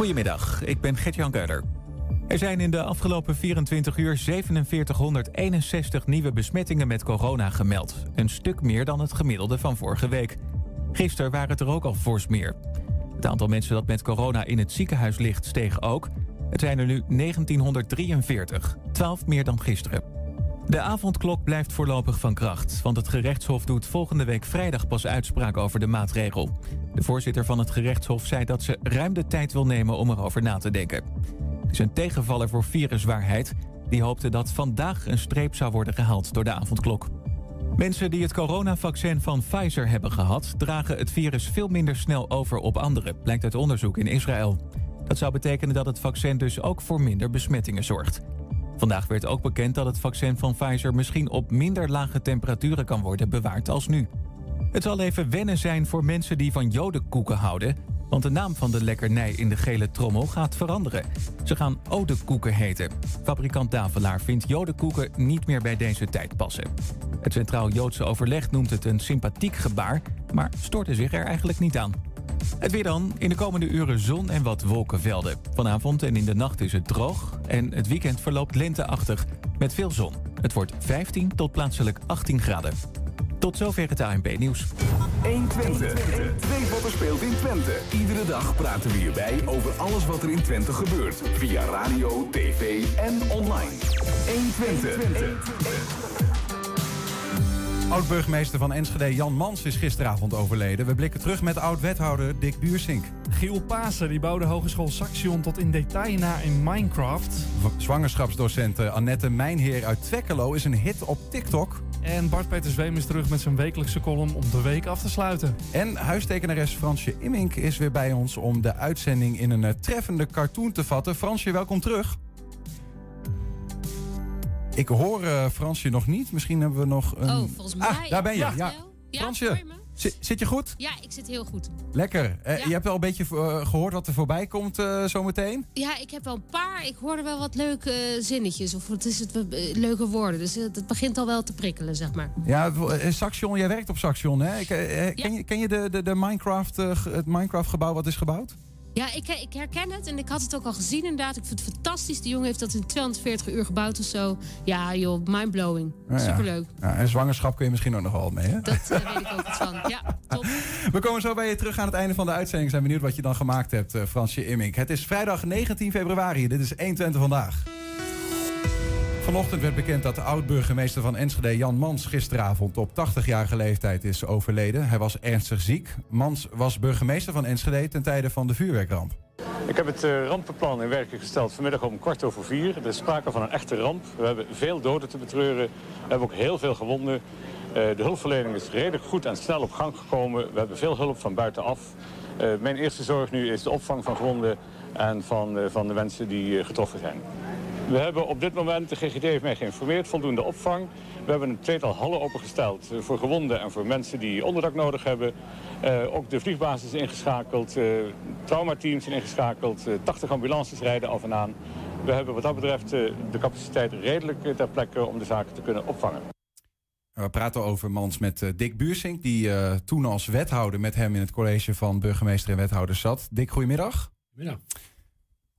Goedemiddag, ik ben Gert-Jan Keuler. Er zijn in de afgelopen 24 uur 4761 nieuwe besmettingen met corona gemeld. Een stuk meer dan het gemiddelde van vorige week. Gisteren waren het er ook al fors meer. Het aantal mensen dat met corona in het ziekenhuis ligt steeg ook. Het zijn er nu 1943, 12 meer dan gisteren. De avondklok blijft voorlopig van kracht, want het gerechtshof doet volgende week vrijdag pas uitspraak over de maatregel. De voorzitter van het gerechtshof zei dat ze ruim de tijd wil nemen om erover na te denken. Het is een tegenvaller voor viruswaarheid. Die hoopte dat vandaag een streep zou worden gehaald door de avondklok. Mensen die het coronavaccin van Pfizer hebben gehad, dragen het virus veel minder snel over op anderen, blijkt uit onderzoek in Israël. Dat zou betekenen dat het vaccin dus ook voor minder besmettingen zorgt. Vandaag werd ook bekend dat het vaccin van Pfizer misschien op minder lage temperaturen kan worden bewaard als nu. Het zal even wennen zijn voor mensen die van jodenkoeken houden, want de naam van de lekkernij in de gele trommel gaat veranderen. Ze gaan odekoeken heten. Fabrikant Davelaar vindt jodenkoeken niet meer bij deze tijd passen. Het Centraal Joodse Overleg noemt het een sympathiek gebaar, maar stoort zich er eigenlijk niet aan. Het weer dan. In de komende uren zon en wat wolkenvelden. Vanavond en in de nacht is het droog. En het weekend verloopt lenteachtig met veel zon. Het wordt 15 tot plaatselijk 18 graden. Tot zover het ANP-nieuws. 120. Weet wat er speelt in Twente. Iedere dag praten we hierbij over alles wat er in Twente gebeurt. Via radio, tv en online. 120. Oud-burgemeester van Enschede Jan Mans is gisteravond overleden. We blikken terug met oud-wethouder Dick Buursink. Giel Pasen die bouwde Hogeschool Saxion tot in detail na in Minecraft. Zwangerschapsdocent Annette Mijnheer uit Twekkelo is een hit op TikTok. En Bart Peter Zweem is terug met zijn wekelijkse column om de week af te sluiten. En huistekenares Fransje Immink is weer bij ons om de uitzending in een eh, treffende cartoon te vatten. Fransje, welkom terug. Ik hoor uh, Fransje nog niet. Misschien hebben we nog een... Oh, volgens mij... Ah, daar ben je. Ja, ja. ja Fransje, zit, zit, je goed? Ja, ik zit heel goed. Lekker. Uh, ja. Je hebt al een beetje uh, gehoord wat er voorbij komt zometeen? Ja, ik heb wel een paar. Ik hoorde wel wat leuke zinnetjes. Of wat is het, leuke woorden. Dus het begint al wel te prikkelen, zeg maar. Ja, Saxion, jij werkt op Saxion, hè? Ken je, ken je de, de, de Minecraft, het Minecraft-gebouw wat is gebouwd? Ja, ik, ik, herken het en ik had het ook al gezien inderdaad. Ik vind het fantastisch. De jongen heeft dat in 240 uur gebouwd of zo. Ja joh, mindblowing. Ja, Superleuk. Ja, en zwangerschap kun je misschien ook nog wel mee, hè? Dat uh, weet ik ook iets van. Ja, top. We komen zo bij je terug aan het einde van de uitzending. Zijn benieuwd wat je dan gemaakt hebt, uh, Fransje Immink. Het is vrijdag 19 februari. Dit is 120 vandaag. Vanochtend werd bekend dat de oud-burgemeester van Enschede, Jan Mans, gisteravond op 80-jarige leeftijd is overleden. Hij was ernstig ziek. Mans was burgemeester van Enschede ten tijde van de vuurwerkramp. Ik heb het uh, rampenplan in werking gesteld vanmiddag om kwart over vier. Er is sprake van een echte ramp. We hebben veel doden te betreuren. We hebben ook heel veel gewonden. Uh, de hulpverlening is redelijk goed en snel op gang gekomen. We hebben veel hulp van buitenaf. Uh, mijn eerste zorg nu is de opvang van gewonden en van, van de mensen die getroffen zijn. We hebben op dit moment, de GGD heeft mij geïnformeerd, voldoende opvang. We hebben een tweetal hallen opengesteld voor gewonden en voor mensen die onderdak nodig hebben. Uh, ook de vliegbasis is ingeschakeld, uh, traumateams zijn ingeschakeld, uh, 80 ambulances rijden af en aan. We hebben wat dat betreft de capaciteit redelijk ter plekke om de zaken te kunnen opvangen. We praten over Mans met Dick Buursink, die toen als wethouder met hem in het college van burgemeester en wethouders zat. Dick, goedemiddag. Goedemiddag.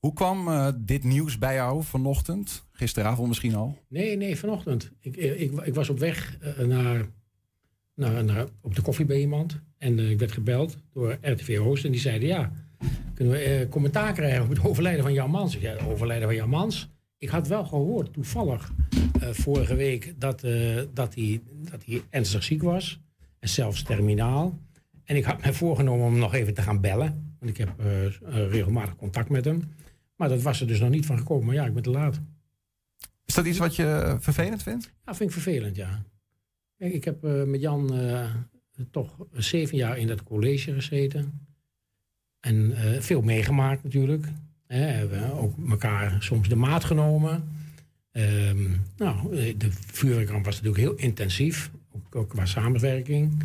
Hoe kwam uh, dit nieuws bij jou vanochtend? Gisteravond misschien al? Nee, nee, vanochtend. Ik, ik, ik was op weg uh, naar, naar, naar, op de koffie bij iemand. En ik werd gebeld door RTV Oost. En die zeiden, ja, kunnen we commentaar krijgen op het overlijden van Jan Mans? Ja, het overlijden van Jan Mans? Ik had wel gehoord, toevallig, vorige week... Dat, dat, hij, dat hij ernstig ziek was. En zelfs terminaal. En ik had mij voorgenomen om nog even te gaan bellen. Want ik heb regelmatig contact met hem. Maar dat was er dus nog niet van gekomen. Maar ja, ik ben te laat. Is dat iets wat je vervelend vindt? Ja, vind ik vervelend, ja. Ik heb uh, met Jan uh, toch zeven jaar in dat college gezeten. En uh, veel meegemaakt natuurlijk. We hebben ook elkaar soms de maat genomen. Um, nou, de vuurwerkramp was natuurlijk heel intensief. Ook, ook qua samenwerking.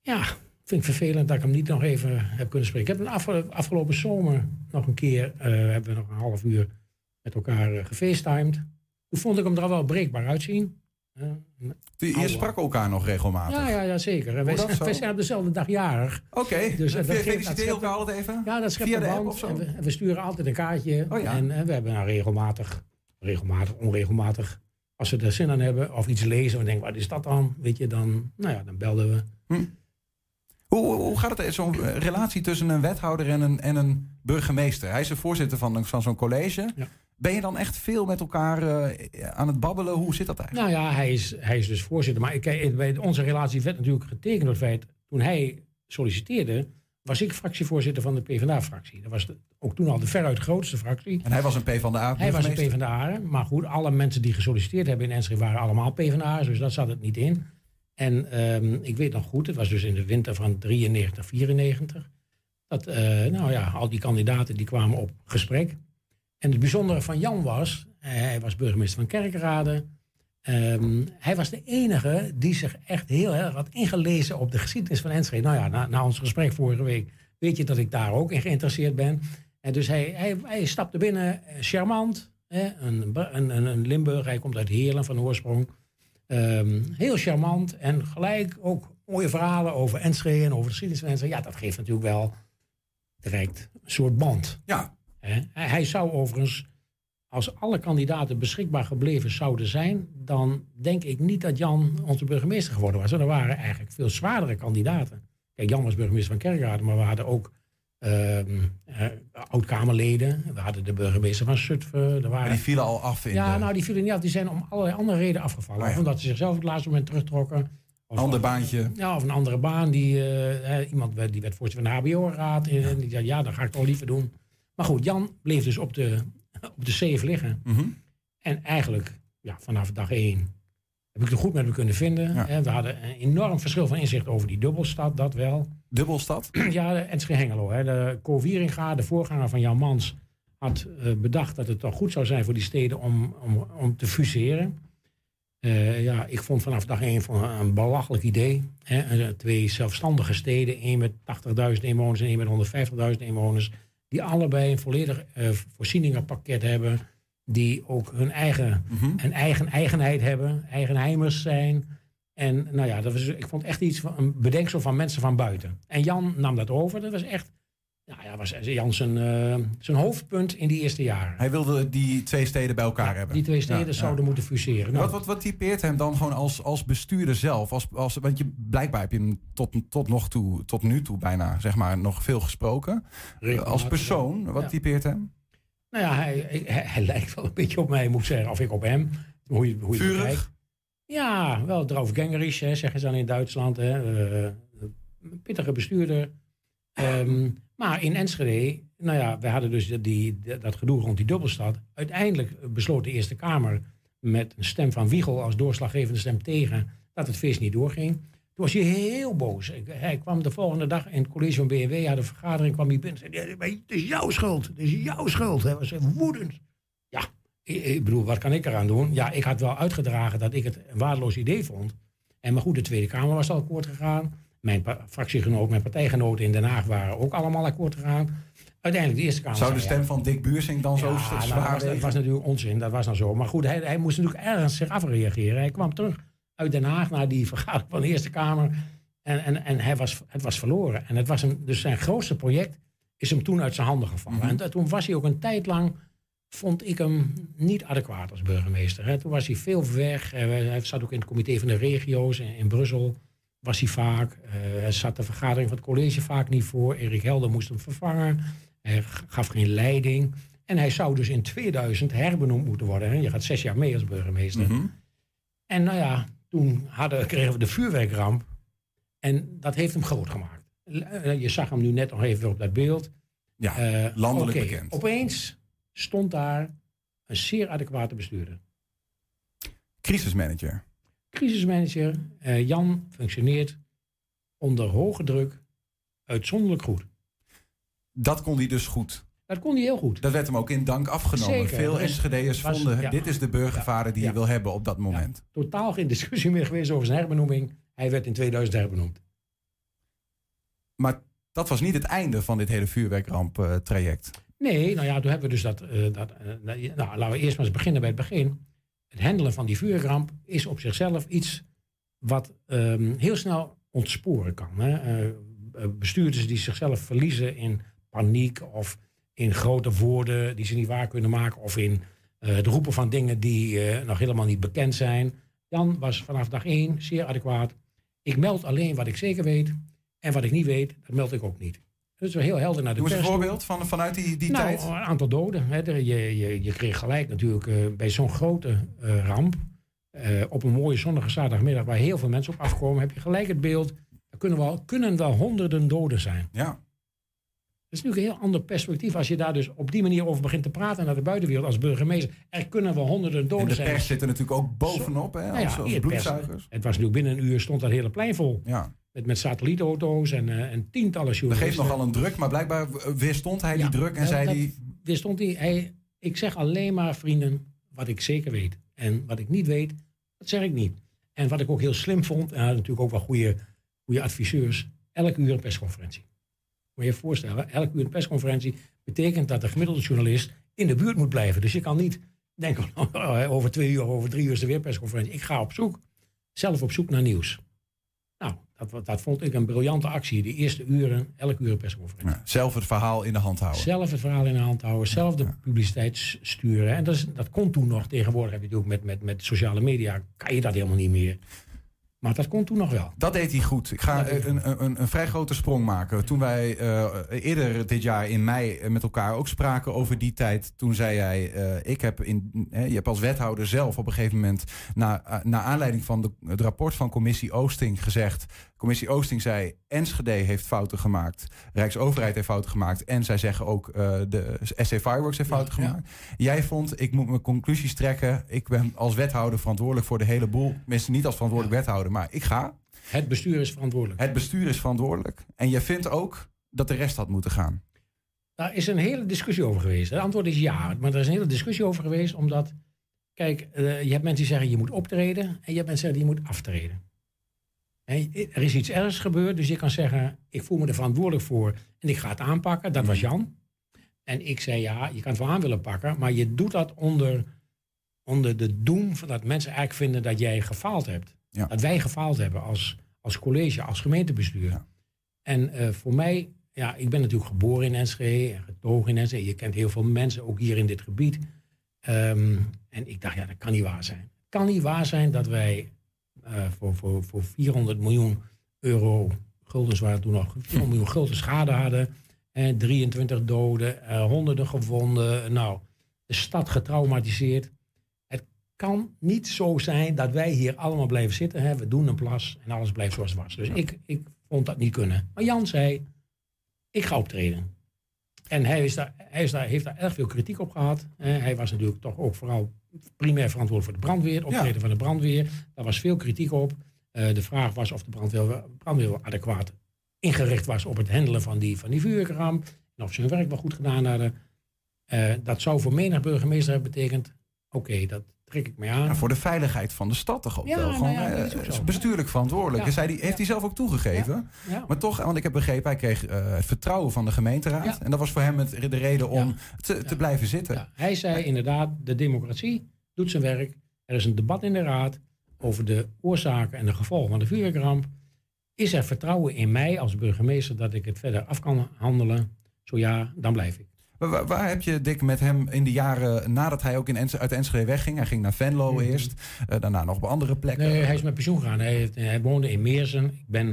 Ja, vind ik vervelend dat ik hem niet nog even heb kunnen spreken. Ik heb een afgelopen zomer nog een keer, uh, hebben we nog een half uur met elkaar uh, gefacetimed. Toen vond ik hem er al wel breekbaar uitzien. Je sprak elkaar nog regelmatig? Ja, ja, ja zeker. Wij, wij, zijn op dezelfde dag jarig. Oké, dus, uh, feliciteer elkaar altijd even? Ja, dat schept Via de zo? En we, sturen altijd een kaartje. Oh, ja. En we hebben nou regelmatig, regelmatig, onregelmatig... als we er zin aan hebben of iets lezen... en denken, wat is dat dan? Weet je, dan, nou ja, dan belden we. Hm. Hoe, hoe gaat het, zo'n relatie tussen een wethouder en een, en een burgemeester? Hij is de voorzitter van, van zo'n college. Ja. Ben je dan echt veel met elkaar uh, aan het babbelen? Hoe zit dat eigenlijk? Nou ja, hij is, hij is dus voorzitter. Maar bij onze relatie werd natuurlijk getekend door het feit... toen hij solliciteerde, was ik fractievoorzitter van de PvdA-fractie. Dat was ook toen al de veruit grootste fractie. En hij was een PvdA? Hij was een PvdA. Maar goed, alle mensen die gesolliciteerd hebben in Enschede waren allemaal PvdA's. Dus dat zat het niet in. En um, ik weet nog goed, het was dus in de winter van 93, 94... dat uh, nou ja, al die kandidaten die kwamen op gesprek... En het bijzondere van Jan was, eh, hij was burgemeester van Kerkrade. Um, hij was de enige die zich echt heel erg had ingelezen op de geschiedenis van Enschede. Nou ja, na, ons gesprek vorige week weet je dat ik daar ook in geïnteresseerd ben. En dus hij, hij, hij stapte binnen, eh, charmant, een, een, een Limburg, hij komt uit Heerlen van oorsprong. Um, heel charmant en gelijk ook mooie verhalen over Enschede en over de geschiedenis van Enschede. Ja, dat geeft natuurlijk wel direct een soort band. Ja, hij zou overigens, als alle kandidaten beschikbaar gebleven zouden zijn, dan denk ik niet dat Jan onze burgemeester geworden was. Er waren eigenlijk veel zwaardere kandidaten. Kijk, Jan was burgemeester van Kerkrade, maar we hadden ook uh, oud-Kamerleden. We hadden de burgemeester van Zutphen. Er waren... die vielen al af in Ja, nou, die vielen niet af. Die zijn om allerlei andere redenen afgevallen. Oh omdat ze zichzelf op het laatste moment terugtrokken. Of, ander baantje. Ja, of een andere baan. Die, uh, iemand die werd voorzitter van de HBO-raad. En die zei, ja, dat ga ik toch liever doen. Maar goed, Jan bleef dus op de, op de safe liggen. Mhm. En eigenlijk, ja, vanaf dag één heb ik het goed met hem kunnen vinden. We hadden een enorm verschil van inzicht over die dubbelstad, dat wel. Dubbelstad? ja, de Enschede Hengelo. Hè. De Co Wieringa, de voorganger van Jan Mans, had uh, bedacht dat het toch goed zou zijn voor die steden om, om, om te fuseren. Uh, ja, ik vond vanaf dag één van een belachelijk idee. Hè. Twee zelfstandige steden, één met 80.000 inwoners en één met 150.000 inwoners die allebei een volledig uh, voorzieningenpakket hebben. Die ook hun eigen, mm een eigen eigenheid hebben, eigenheimers zijn. En nou ja, dat was, ik vond echt iets van een bedenksel van mensen van buiten. En Jan nam dat over. Dat was echt nou ja, was Jan zijn, uh, zijn hoofdpunt in die eerste jaren. Hij wilde die twee steden bij elkaar hebben. Die twee steden zouden moeten fuseren. Nou, wat, wat, wat typeert hem dan gewoon als, als bestuurder zelf? Als, als, want je, blijkbaij heb je hem tot, tot, nog toe, tot nu toe bijna zeg maar, nog veel gesproken. als persoon, wat typeert hem? Nou ja, hij, hij, lijkt wel een beetje op mij, moet ik zeggen. Of ik op hem. Hoe je, hoe je Vurig? Ja, wel draufgängerisch, zeggen ze dan in Duitsland. Hè. Uh, pittige bestuurder. Um, maar in Enschede, nou ja, we hadden dus die, dat gedoe rond die dubbelstad. Uiteindelijk besloot de Eerste Kamer met een stem van Wiegel als doorslaggevende stem tegen dat het feest niet doorging. Toen was hij heel boos. Hij kwam de volgende dag in het college van BMW, had een vergadering, kwam hij binnen en zei: Het is jouw schuld, het is jouw schuld. Hij was woedend. Ja, ik bedoel, wat kan ik eraan doen? Ja, ik had wel uitgedragen dat ik het een waardeloos idee vond. En maar goed, de Tweede Kamer was al akkoord gegaan. Mijn fractiegenoot, mijn partijgenoten in Den Haag waren ook allemaal akkoord gegaan. Uiteindelijk de Eerste Kamer. Zou de stem van Dick Buursing dan zo nou, zwaar nou, dat, was, natuurlijk onzin, dat was dan zo. Maar goed, hij, hij moest natuurlijk ergens zich afreageren. Hij kwam terug uit Den Haag naar die vergadering van de Eerste Kamer. En, en, en hij was, het was verloren. En het was een, dus zijn grootste project is hem toen uit zijn handen gevallen. Mhm. En toen was hij ook een tijd lang, vond ik hem niet adequaat als burgemeester. Hè. Toen was hij veel weg. Hij zat ook in het comité van de regio's in, in Brussel was hij vaak. Uh, hij zat de vergadering van het college vaak niet voor. Erik Helder moest hem vervangen. Hij gaf geen leiding. En hij zou dus in 2000 herbenoemd moeten worden. Hè? Je gaat zes jaar mee als burgemeester. Mhm. En nou ja, toen hadden, kregen we de vuurwerkramp. En dat heeft hem groot gemaakt. Eh, je zag hem nu net nog even op dat beeld. Ja, uh, landelijk bekend. Opeens stond daar een zeer adequate bestuurder. Crisismanager crisismanager uh, Jan functioneert onder hoge druk uitzonderlijk goed. Dat kon hij dus goed. Dat kon hij heel goed. Dat werd hem ook in dank afgenomen. Veel Enschede'ers vonden, dit is de burgervader die je wil hebben op dat moment. totaal geen discussie meer geweest over zijn herbenoeming. Hij werd in 2000 herbenoemd. Maar dat was niet het einde van dit hele vuurwerkramp-traject. nee, nou ja, toen hebben we dus dat... Uh, dat uh, nou, laten we eerst maar eens beginnen bij het begin. het handelen van die vuurramp is op zichzelf iets wat ehm, heel snel ontsporen kan. Hè? Eh, bestuurders die zichzelf verliezen in paniek of in grote woorden die ze niet waar kunnen maken of in het roepen van dingen die nog helemaal niet bekend zijn. Dan was vanaf dag één zeer adequaat. Ik meld alleen wat ik zeker weet en wat ik niet weet, dat meld ik ook niet. Dat is wel heel helder naar de Doe eens een voorbeeld van, vanuit die, die Nou, tijd. een aantal doden. Hè. Je, je, je kreeg gelijk natuurlijk eh, bij zo'n grote eh, ramp. eh, op een mooie zonnige zaterdagmiddag waar heel veel mensen op afkomen, heb je gelijk het beeld. Er kunnen wel, kunnen wel honderden doden zijn. Ja. Dat is natuurlijk een heel ander perspectief als je daar dus op die manier over begint te praten naar de buitenwereld als burgemeester. Er kunnen wel honderden En doden de zijn. pers zit er natuurlijk ook bovenop, hè, Nou ja, als, pers- bloedzuigers. Het was nu binnen een uur stond dat hele plein vol. Ja. Met, met satellietauto's en, eh, en tientallen Dat journalisten. geeft nogal een druk, maar blijkbaar weerstond hij die druk en dat- zei dat- hij... Dit stond hij, hij. Ik zeg alleen maar, vrienden, wat ik zeker weet. En wat ik niet weet, dat zeg ik niet. En wat ik ook heel slim vond, en hij had natuurlijk ook wel goede, goede adviseurs, elk uur een persconferentie. Moet je je voorstellen, elk uur een persconferentie betekent dat de gemiddelde journalist in de buurt moet blijven. Dus je kan niet denken, oh, over twee uur, over drie uur is er weer een persconferentie. Ik ga op zoek, zelf op zoek naar nieuws. Nou, dat, dat vond ik een briljante actie. De eerste uren, elk uur een persconferentie. Ja, zelf het verhaal in de hand houden. Zelf het verhaal in de hand houden, zelf de publiciteit sturen. En dat, is, dat kon toen nog. Tegenwoordig heb je het ook met, met, met sociale media. Kan je dat helemaal niet meer. Maar dat kon toen nog wel. Dat deed hij goed. Ik ga een, een, een vrij grote sprong maken. Toen wij eh, eerder dit jaar in mei met elkaar ook spraken over die tijd. Toen zei jij, eh, ik heb in, hè, je hebt als wethouder zelf op een gegeven moment... na, eh, naar aanleiding van de, het rapport van commissie Oosting gezegd... Commissie Oosting zei, Enschede heeft fouten gemaakt. Rijksoverheid heeft fouten gemaakt. En zij zeggen ook, eh, de SC Fireworks heeft fouten Ja, ja. gemaakt. Jij vond, ik moet mijn conclusies trekken. Ik ben als wethouder verantwoordelijk voor de hele boel. Tenminste, niet als verantwoordelijk wethouder, maar ik ga. Het bestuur is verantwoordelijk. Het bestuur is verantwoordelijk. En jij vindt ook dat de rest had moeten gaan. Daar is een hele discussie over geweest. Het antwoord is ja. Maar er is een hele discussie over geweest. Omdat, kijk, eh, je hebt mensen die zeggen je moet optreden. En je hebt mensen die zeggen je moet aftreden. Er is iets ergs gebeurd. Dus je kan zeggen, ik voel me er verantwoordelijk voor. En ik ga het aanpakken. Dat was Jan. En ik zei ja, je kan het wel aan willen pakken. Maar je doet dat onder, onder de doem van dat mensen eigenlijk vinden dat jij gefaald hebt. Ja. Dat wij gefaald hebben als, als college, als gemeentebestuur. Ja. En eh, voor mij, ja, ik ben natuurlijk geboren in Enschede en getogen in Enschede. Je kent heel veel mensen, ook hier in dit gebied. Ehm, en ik dacht, ja, dat kan niet waar zijn. Het kan niet waar zijn dat wij voor, voor, voor 400 miljoen euro, guldens waren toen nog, 400 miljoen gulden schade hadden. En 23 doden, eh, honderden gewonden. Nou, de stad getraumatiseerd. Het kan niet zo zijn dat wij hier allemaal blijven zitten. Hè. We doen een plas en alles blijft zoals het was. Dus ik, ik vond dat niet kunnen. Maar Jan zei, ik ga optreden. En hij, is daar, hij is daar, heeft daar erg veel kritiek op gehad. Eh, hij was natuurlijk toch ook vooral primair verantwoordelijk voor de brandweer. Het optreden Ja. van de brandweer. Daar was veel kritiek op. Eh, de vraag was of de brandweer, brandweer wel adequaat ingericht was op het handelen van die, van die vuurramp. En of ze hun werk wel goed gedaan hadden. Eh, dat zou voor menig burgemeester hebben betekend... oké, dat trek ik aan. Ja, voor de veiligheid van de stad toch ook Ja, wel. nou Gewoon, ja, eh, is is bestuurlijk verantwoordelijk. Zei die, heeft hij zelf ook toegegeven. Maar toch, want ik heb begrepen, hij kreeg eh, het vertrouwen van de gemeenteraad. En dat was voor hem het, de reden om te, te blijven zitten. Ja, hij zei inderdaad, de democratie doet zijn werk. Er is een debat in de raad over de oorzaken en de gevolgen van de vuurwerkramp. Is er vertrouwen in mij als burgemeester dat ik het verder af kan handelen? Zo ja, dan blijf ik. Waar, heb je, Dick, met hem in de jaren nadat hij ook in uit Enschede wegging? Hij ging naar Venlo Mhm. eerst, eh, daarna nog op andere plekken. Nee, hij is met pensioen gegaan. Hij, woonde in Meersen. Ik ben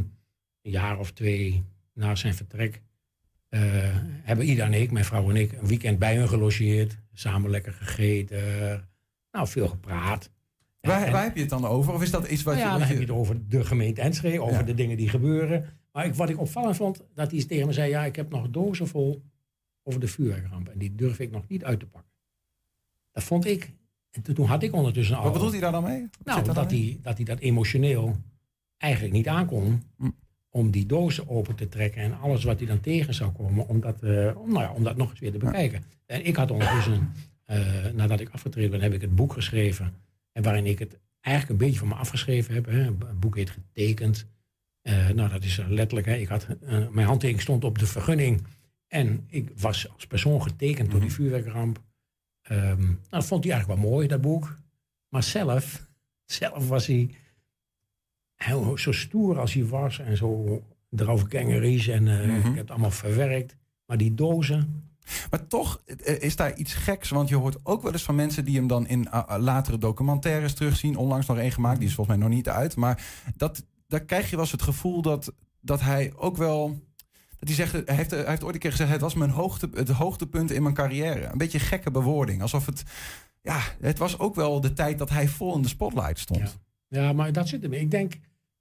een jaar of twee na zijn vertrek... eh, hebben Ida en ik, mijn vrouw en ik, een weekend bij hun gelogeerd. Samen lekker gegeten. Nou, veel gepraat. waar, En- waar heb je het dan over? Of is dat iets wat Nou ja, je... dan wat heb je het over de gemeente Enschede, over Ja. de dingen die gebeuren. Maar ik, wat ik opvallend vond, dat hij tegen me zei... ja, ik heb nog dozen vol over de vuurwerkramp. En die durf ik nog niet uit te pakken. Dat vond ik... En toen had ik ondertussen al... Wat bedoelt hij daar dan mee? Wat Nou, dat hij, dat hij dat emotioneel eigenlijk niet aankon... Hm. om die dozen open te trekken en alles wat hij dan tegen zou komen... om dat, eh, om, nou ja, om dat nog eens weer te bekijken. En ik had ondertussen, eh, nadat ik afgetreden ben... heb ik het boek geschreven... en waarin ik het eigenlijk een beetje van me afgeschreven heb. Hè. Het boek heet Getekend. Eh, nou, dat is letterlijk. Hè. Ik had, mijn handtekening stond op de vergunning... en ik was als persoon getekend door die vuurwerkramp... Ehm, nou, dat vond hij eigenlijk wel mooi, dat boek. Maar zelf, zelf was hij heel, zo stoer als hij was en zo erover kangeries en uh, ik heb het allemaal verwerkt. Maar die dozen. Maar toch eh, is daar iets geks, want je hoort ook wel eens van mensen die hem dan in uh, latere documentaires terugzien. Onlangs nog één gemaakt, die is volgens mij nog niet uit. Maar dat, daar krijg je wel eens het gevoel dat, dat hij ook wel. Hij, zegt, hij, heeft, hij heeft ooit een keer gezegd: het was mijn hoogte, het hoogtepunt in mijn carrière. Een beetje gekke bewoording. Alsof het. Ja, het was ook wel de tijd dat hij vol in de spotlight stond. Ja, ja maar dat zit er. Ik denk,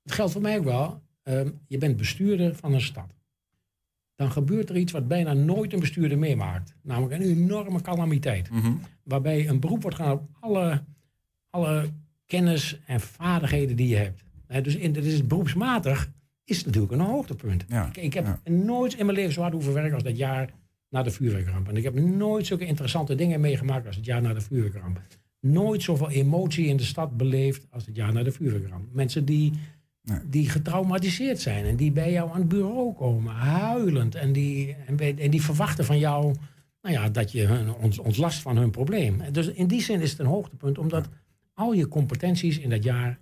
het geldt voor mij ook wel. Ehm, je bent bestuurder van een stad. Dan gebeurt er iets wat bijna nooit een bestuurder meemaakt. Namelijk een enorme calamiteit. Mhm. Waarbij een beroep wordt gedaan op alle, alle kennis en vaardigheden die je hebt. dus in, dit is beroepsmatig is natuurlijk een hoogtepunt. Ja, ik, ik, heb nooit in mijn leven zo hard hoeven werken als dat jaar na de vuurwerkramp. En ik heb nooit zulke interessante dingen meegemaakt als het jaar na de vuurwerkramp. Nooit zoveel emotie in de stad beleefd als het jaar na de vuurwerkramp. Mensen die die getraumatiseerd zijn en die bij jou aan het bureau komen, huilend. En die, en, die verwachten van jou nou ja, dat je hun, ons, ontlast van hun probleem. Dus in die zin is het een hoogtepunt, omdat al je competenties in dat jaar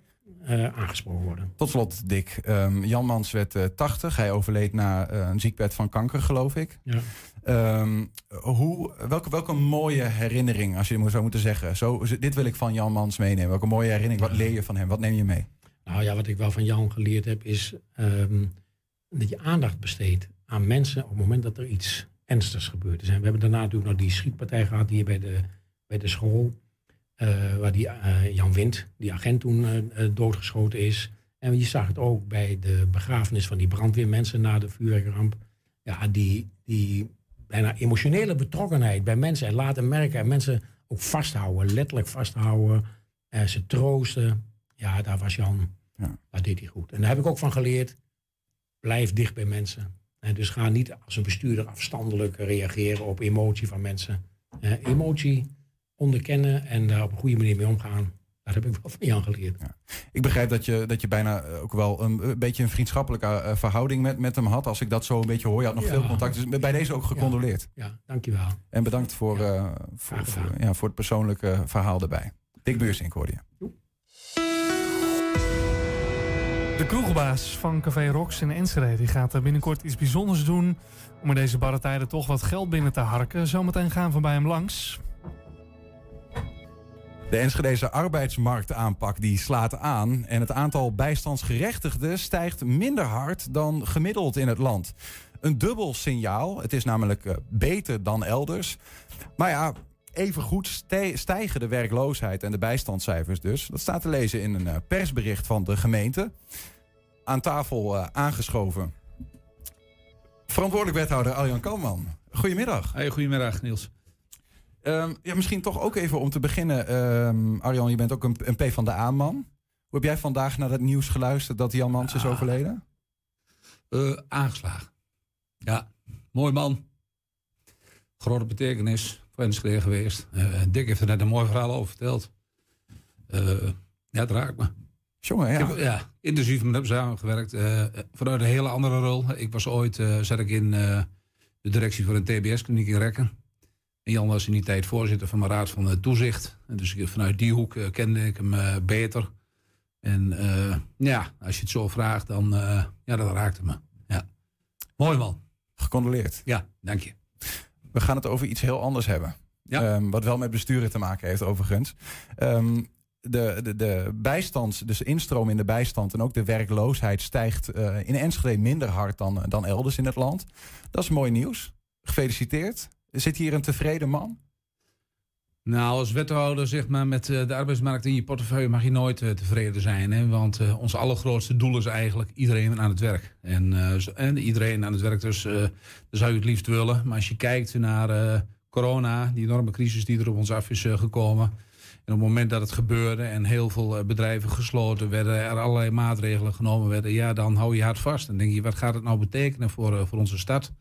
aangesproken worden. Tot slot, Dick. Um, Jan Mans werd uh, 80. Hij overleed na uh, een ziekbed van kanker, geloof ik. Ja. Um, hoe, welke, welke mooie herinnering, als je het zou moeten zeggen. Zo, dit wil ik van Jan Mans meenemen. Welke mooie herinnering, wat leer je van hem? Wat neem je mee? Nou ja, wat ik wel van Jan geleerd heb, is um, dat je aandacht besteedt aan mensen op het moment dat er iets ernstigs gebeurt. Dus we hebben daarna natuurlijk nog die schietpartij gehad hier bij de, bij de school. Uh, waar die uh, Jan Wind, die agent toen uh, doodgeschoten is. En je zag het ook bij de begrafenis van die brandweermensen na de vuurwerkramp. Ja, die, die bijna emotionele betrokkenheid bij mensen en laten merken en mensen ook vasthouden, letterlijk vasthouden, ze troosten. Ja, daar was Jan. Ja. Daar deed hij goed. En daar heb ik ook van geleerd. Blijf dicht bij mensen. En dus ga niet als een bestuurder afstandelijk reageren op emotie van mensen. Eh, emotie onderkennen en daar op een goede manier mee omgaan. Dat heb ik wel van Jan geleerd. Ja. Ik begrijp dat je, dat je bijna ook wel een, een beetje een vriendschappelijke uh, verhouding met, met hem had. Als ik dat zo een beetje hoor. Je had nog ja. veel contact. Dus bij deze ook gecondoleerd. Ja, ja dankjewel. En bedankt voor, uh, voor, voor, ja, voor het persoonlijke verhaal erbij. Dick Beursink hoorde je. De kroegbaas van Café Rox in Enschede die gaat binnenkort iets bijzonders doen... om in deze barre tijden toch wat geld binnen te harken. Zometeen gaan we bij hem langs. De Enschedeze arbeidsmarktaanpak die slaat aan... en het aantal bijstandsgerechtigden stijgt minder hard dan gemiddeld in het land. Een dubbel signaal. Het is namelijk beter dan elders. Maar ja, Evengoed stijgen de werkloosheid en de bijstandscijfers dus. Dat staat te lezen in een persbericht van de gemeente. Aan tafel uh, aangeschoven. Verantwoordelijk wethouder Arjan Kalman. Goedemiddag. Hey, goedemiddag Niels. Um, ja, misschien toch ook even om te beginnen. Um, Arjan, je bent ook een, een P van de A-man. Hoe heb jij vandaag naar het nieuws geluisterd dat Jan Mans is overleden? Uh, aangeslagen. Ja, mooi man. Grote betekenis voor Enschede geweest. Uh, Dick heeft er net een mooi verhaal over verteld. Uh, ja, het raakt me. Jongen, ja. Ik heb ja, intensief met hem samengewerkt. Uh, vanuit een hele andere rol. Ik was ooit, zat ik in de directie voor een TBS-kliniek in Rekken. Jan was in die tijd voorzitter van mijn raad van toezicht. En dus ik, vanuit die hoek kende ik hem beter. En ja, als je het zo vraagt, dan ja, dat raakte me. Ja. Mooi man. Gecondoleerd. Ja, dank je. We gaan het over iets heel anders hebben. Ja. Um, wat wel met besturen te maken heeft, overigens. Um, de, de, de bijstand, dus instroom in de bijstand en ook de werkloosheid stijgt uh, in Enschede minder hard dan, dan elders in het land. Dat is mooi nieuws. Gefeliciteerd. Zit hier een tevreden man? Nou, als wethouder zeg maar, met uh, de arbeidsmarkt in je portefeuille mag je nooit uh, tevreden zijn. Hè? Want uh, ons allergrootste doel is eigenlijk iedereen aan het werk. En, en iedereen aan het werk, dus dat zou je het liefst willen. Maar als je kijkt naar corona, die enorme crisis die er op ons af is gekomen. En op het moment dat het gebeurde en heel veel bedrijven gesloten werden, er allerlei maatregelen genomen werden, ja, dan hou je hart vast. En denk je, wat gaat het nou betekenen voor, voor onze stad?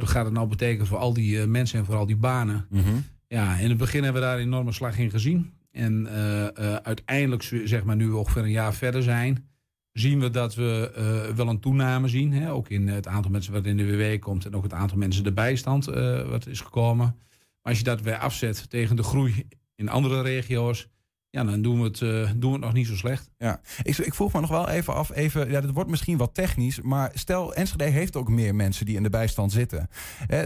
Wat gaat het nou betekenen voor al die mensen en voor al die banen? Mm -hmm. Ja, in het begin hebben we daar een enorme slag in gezien. En uh, uh, uiteindelijk, zeg maar nu we ongeveer een jaar verder zijn, zien we dat we wel een toename zien. Hè? Ook in het aantal mensen wat in de WW komt en ook het aantal mensen de bijstand wat is gekomen. Maar als je dat weer afzet tegen de groei in andere regio's, ja, dan doen we het, uh, doen we het nog niet zo slecht. Ja, ik, ik vroeg me nog wel even af, even, ja, dat wordt misschien wat technisch, maar stel Enschede heeft ook meer mensen die in de bijstand zitten.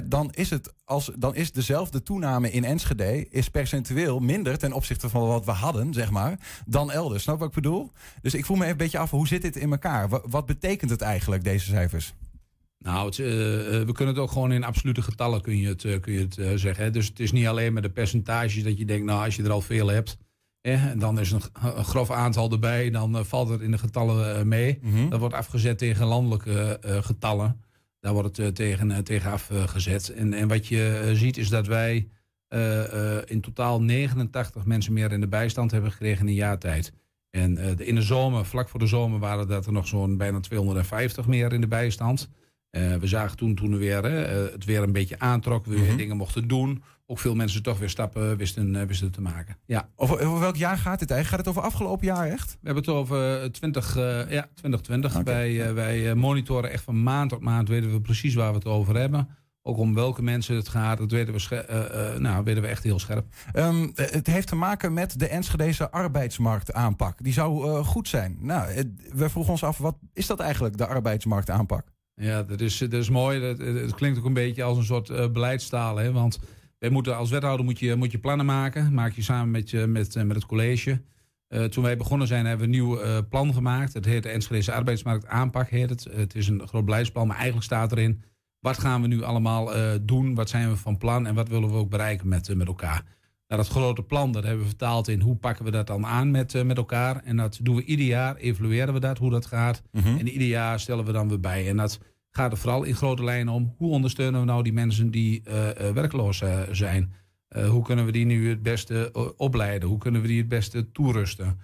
dan, is het als, dan is dezelfde toename in Enschede is percentueel minder ten opzichte van wat we hadden, zeg maar, dan elders. Snap wat ik bedoel? Dus ik voel me even een beetje af, hoe zit dit in elkaar? Wat, wat betekent het eigenlijk, deze cijfers? Nou, het, uh, we kunnen het ook gewoon in absolute getallen kun je het, uh, kun je het zeggen. Hè? Dus het is niet alleen met de percentages dat je denkt, nou, als je er al veel hebt, en dan is een, een grof aantal erbij, dan uh, valt het in de getallen uh, mee. Mm Dat wordt afgezet tegen landelijke uh, getallen. Daar wordt het tegen, tegen afgezet. En, en wat je ziet is dat wij in totaal 89 mensen meer in de bijstand hebben gekregen in een jaar tijd. En in de zomer, vlak voor de zomer, waren dat er nog zo'n bijna 250 meer in de bijstand. We zagen toen, toen weer, het weer een beetje aantrok, we weer mm -hmm. dingen mochten doen ook veel mensen toch weer stappen wisten, uh, wisten te maken. Ja. Over, over, welk jaar gaat dit eigenlijk? Gaat het over afgelopen jaar echt? We hebben het over 20, uh, ja, 2020. Okay. Wij, wij monitoren echt van maand tot maand, weten we precies waar we het over hebben. Ook om welke mensen het gaat, dat weten we, nou, weten we echt heel scherp. Um, het heeft te maken met de Enschedeze arbeidsmarktaanpak. Die zou goed zijn. Nou, het, we vroegen ons af, wat is dat eigenlijk, de arbeidsmarktaanpak? Ja, dat is, dat is mooi. Dat, het klinkt ook een beetje als een soort beleidstaal. Hè? Want wij moeten, als wethouder moet je, moet je plannen maken. Maak je samen met, je, met, met het college. Uh, toen wij begonnen zijn, hebben we een nieuw uh, plan gemaakt. Het heet de Enschedeze Arbeidsmarkt Aanpak. Heet het. het is een groot beleidsplan, maar eigenlijk staat erin... wat gaan we nu allemaal uh, doen, wat zijn we van plan... en wat willen we ook bereiken met, met elkaar. Dat grote plan dat hebben we vertaald in hoe pakken we dat dan aan met, met elkaar. En dat doen we ieder jaar, evalueren we dat, hoe dat gaat. Mm -hmm. En ieder jaar stellen we dan weer bij. En dat gaat er vooral in grote lijnen om hoe ondersteunen we nou die mensen die uh, werkloos uh, zijn. hoe kunnen we die nu het beste opleiden? Hoe kunnen we die het beste toerusten?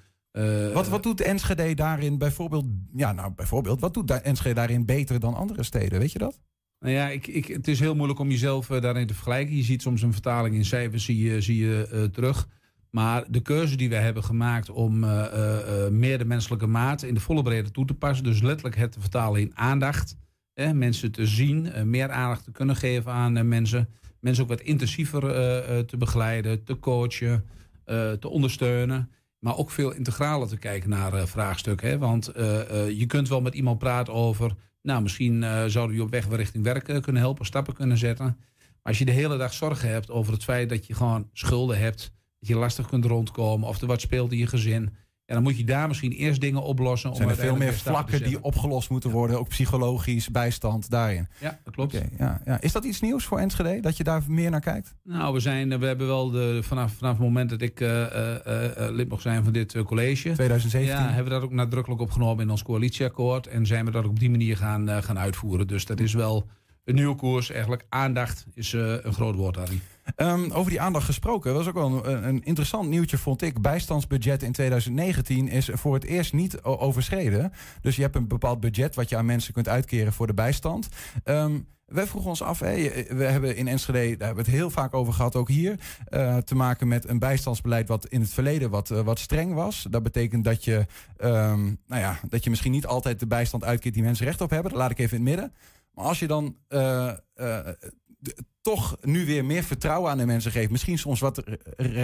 wat, wat doet Enschede daarin bijvoorbeeld, ja, nou, bijvoorbeeld, wat doet Enschede daarin beter dan andere steden? Weet je dat? Nou ja, ik, ik, het is heel moeilijk om jezelf daarin te vergelijken. Je ziet soms een vertaling in cijfers, zie je, zie je terug. Maar de keuze die we hebben gemaakt om meer de menselijke maat in de volle breedte toe te passen, dus letterlijk het te vertalen in aandacht, mensen te zien, meer aandacht te kunnen geven aan mensen. Mensen ook wat intensiever te begeleiden, te coachen, te ondersteunen. Maar ook veel integraler te kijken naar vraagstukken. Hè? Want je kunt wel met iemand praten over... nou, misschien zouden we je op weg richting werk kunnen helpen, stappen kunnen zetten. Maar als je de hele dag zorgen hebt over het feit dat je gewoon schulden hebt... dat je lastig kunt rondkomen of er wat speelt in je gezin... Ja, dan moet je daar misschien eerst dingen oplossen. Zijn er veel meer vlakken die opgelost moeten worden, ook psychologisch, bijstand daarin. Ja, dat klopt. Okay, ja, ja. Is dat iets nieuws voor Enschede, dat je daar meer naar kijkt? Nou, we, zijn, we hebben wel de, vanaf, vanaf het moment dat ik uh, uh, lid mag zijn van dit college. 2017. Ja, hebben we dat ook nadrukkelijk opgenomen in ons coalitieakkoord. En zijn we dat op die manier gaan, gaan uitvoeren. Dus dat is wel een nieuwe koers. Eigenlijk aandacht is een groot woord, daarin. Um, over die aandacht gesproken, was ook wel een, een, interessant nieuwtje, vond ik. Bijstandsbudget in 2019 is voor het eerst niet overschreden. Dus je hebt een bepaald budget wat je aan mensen kunt uitkeren voor de bijstand. Um, wij vroegen ons af, we hebben in Enschede, daar hebben we het heel vaak over gehad, ook hier, uh, te maken met een bijstandsbeleid wat in het verleden wat, uh, wat streng was. Dat betekent dat je, um, nou ja, dat je misschien niet altijd de bijstand uitkeert die mensen recht op hebben. Dat laat ik even in het midden. Maar als je dan toch nu weer meer vertrouwen aan de mensen geeft. Misschien soms wat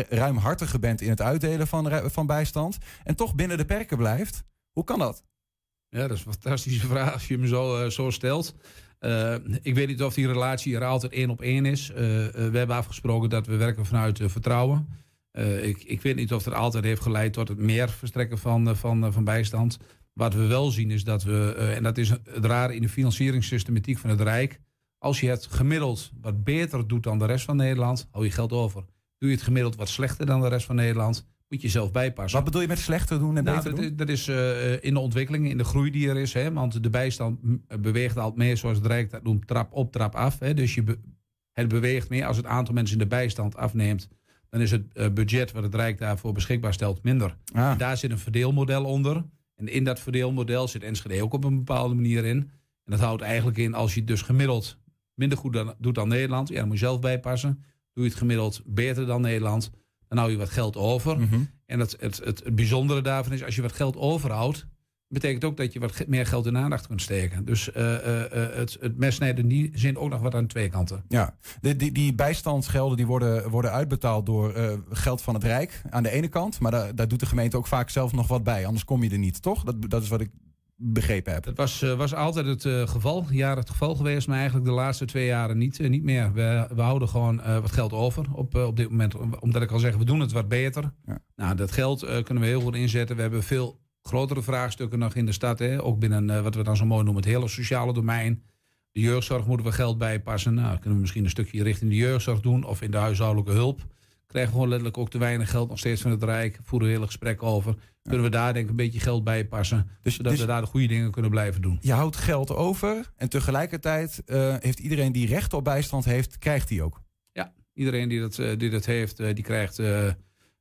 ruimhartiger bent in het uitdelen van, van bijstand. En toch binnen de perken blijft. Hoe kan dat? Ja, dat is een fantastische vraag als je hem zo, uh, zo stelt. Uh, ik weet niet of die relatie er altijd één op één is. Uh, we hebben afgesproken dat we werken vanuit vertrouwen. Ik, ik, weet niet of dat altijd heeft geleid tot het meer verstrekken van, van, van bijstand. Wat we wel zien is dat we, en dat is het rare in de financieringssystematiek van het Rijk als je het gemiddeld wat beter doet dan de rest van Nederland, hou je geld over. Doe je het gemiddeld wat slechter dan de rest van Nederland, moet je zelf bijpassen. Wat bedoel je met slechter doen en nou, beter dat, doen? Dat is uh, in de ontwikkeling, in de groei die er is. Hè, want de bijstand beweegt altijd meer, zoals het Rijk dat noemt, trap op, trap af. Hè, dus je het beweegt meer. Als het aantal mensen in de bijstand afneemt, dan is het uh, budget wat het Rijk daarvoor beschikbaar stelt minder. Ah. Daar zit een verdeelmodel onder. En in dat verdeelmodel zit Enschede ook op een bepaalde manier in. En dat houdt eigenlijk in, als je dus gemiddeld minder goed dan, doet dan Nederland, ja, dan moet je zelf bijpassen. Doe je het gemiddeld beter dan Nederland, dan hou je wat geld over. Mhm. En het, het, het, bijzondere daarvan is, als je wat geld overhoudt, betekent ook dat je wat meer geld in aandacht kunt steken. Dus uh, het, het mes snijdt in die zin ook nog wat aan twee kanten. Ja, de, die, die bijstandsgelden die worden, worden uitbetaald door geld van het Rijk aan de ene kant. Maar daar, daar doet de gemeente ook vaak zelf nog wat bij. Anders kom je er niet, toch? Dat, dat is wat ik begrepen heb. Dat was, was altijd het geval, jaren het geval geweest, maar eigenlijk de laatste twee jaren niet, niet meer. We, we houden gewoon wat geld over op, op dit moment. Omdat ik al zeg, we doen het wat beter. Ja. Nou, dat geld kunnen we heel goed inzetten. We hebben veel grotere vraagstukken nog in de stad. Hè? Ook binnen wat we dan zo mooi noemen, het hele sociale domein. De jeugdzorg moeten we geld bijpassen. Nou, kunnen we misschien een stukje richting de jeugdzorg doen of in de huishoudelijke hulp. Krijgen we gewoon letterlijk ook te weinig geld nog steeds van het Rijk. Voeren we hele gesprekken over. Kunnen we daar denk ik een beetje geld bij passen. Dus, zodat dus we daar de goede dingen kunnen blijven doen. Je houdt geld over en tegelijkertijd uh, heeft iedereen die recht op bijstand heeft, krijgt die ook. Ja, iedereen die dat, uh, die dat heeft, die krijgt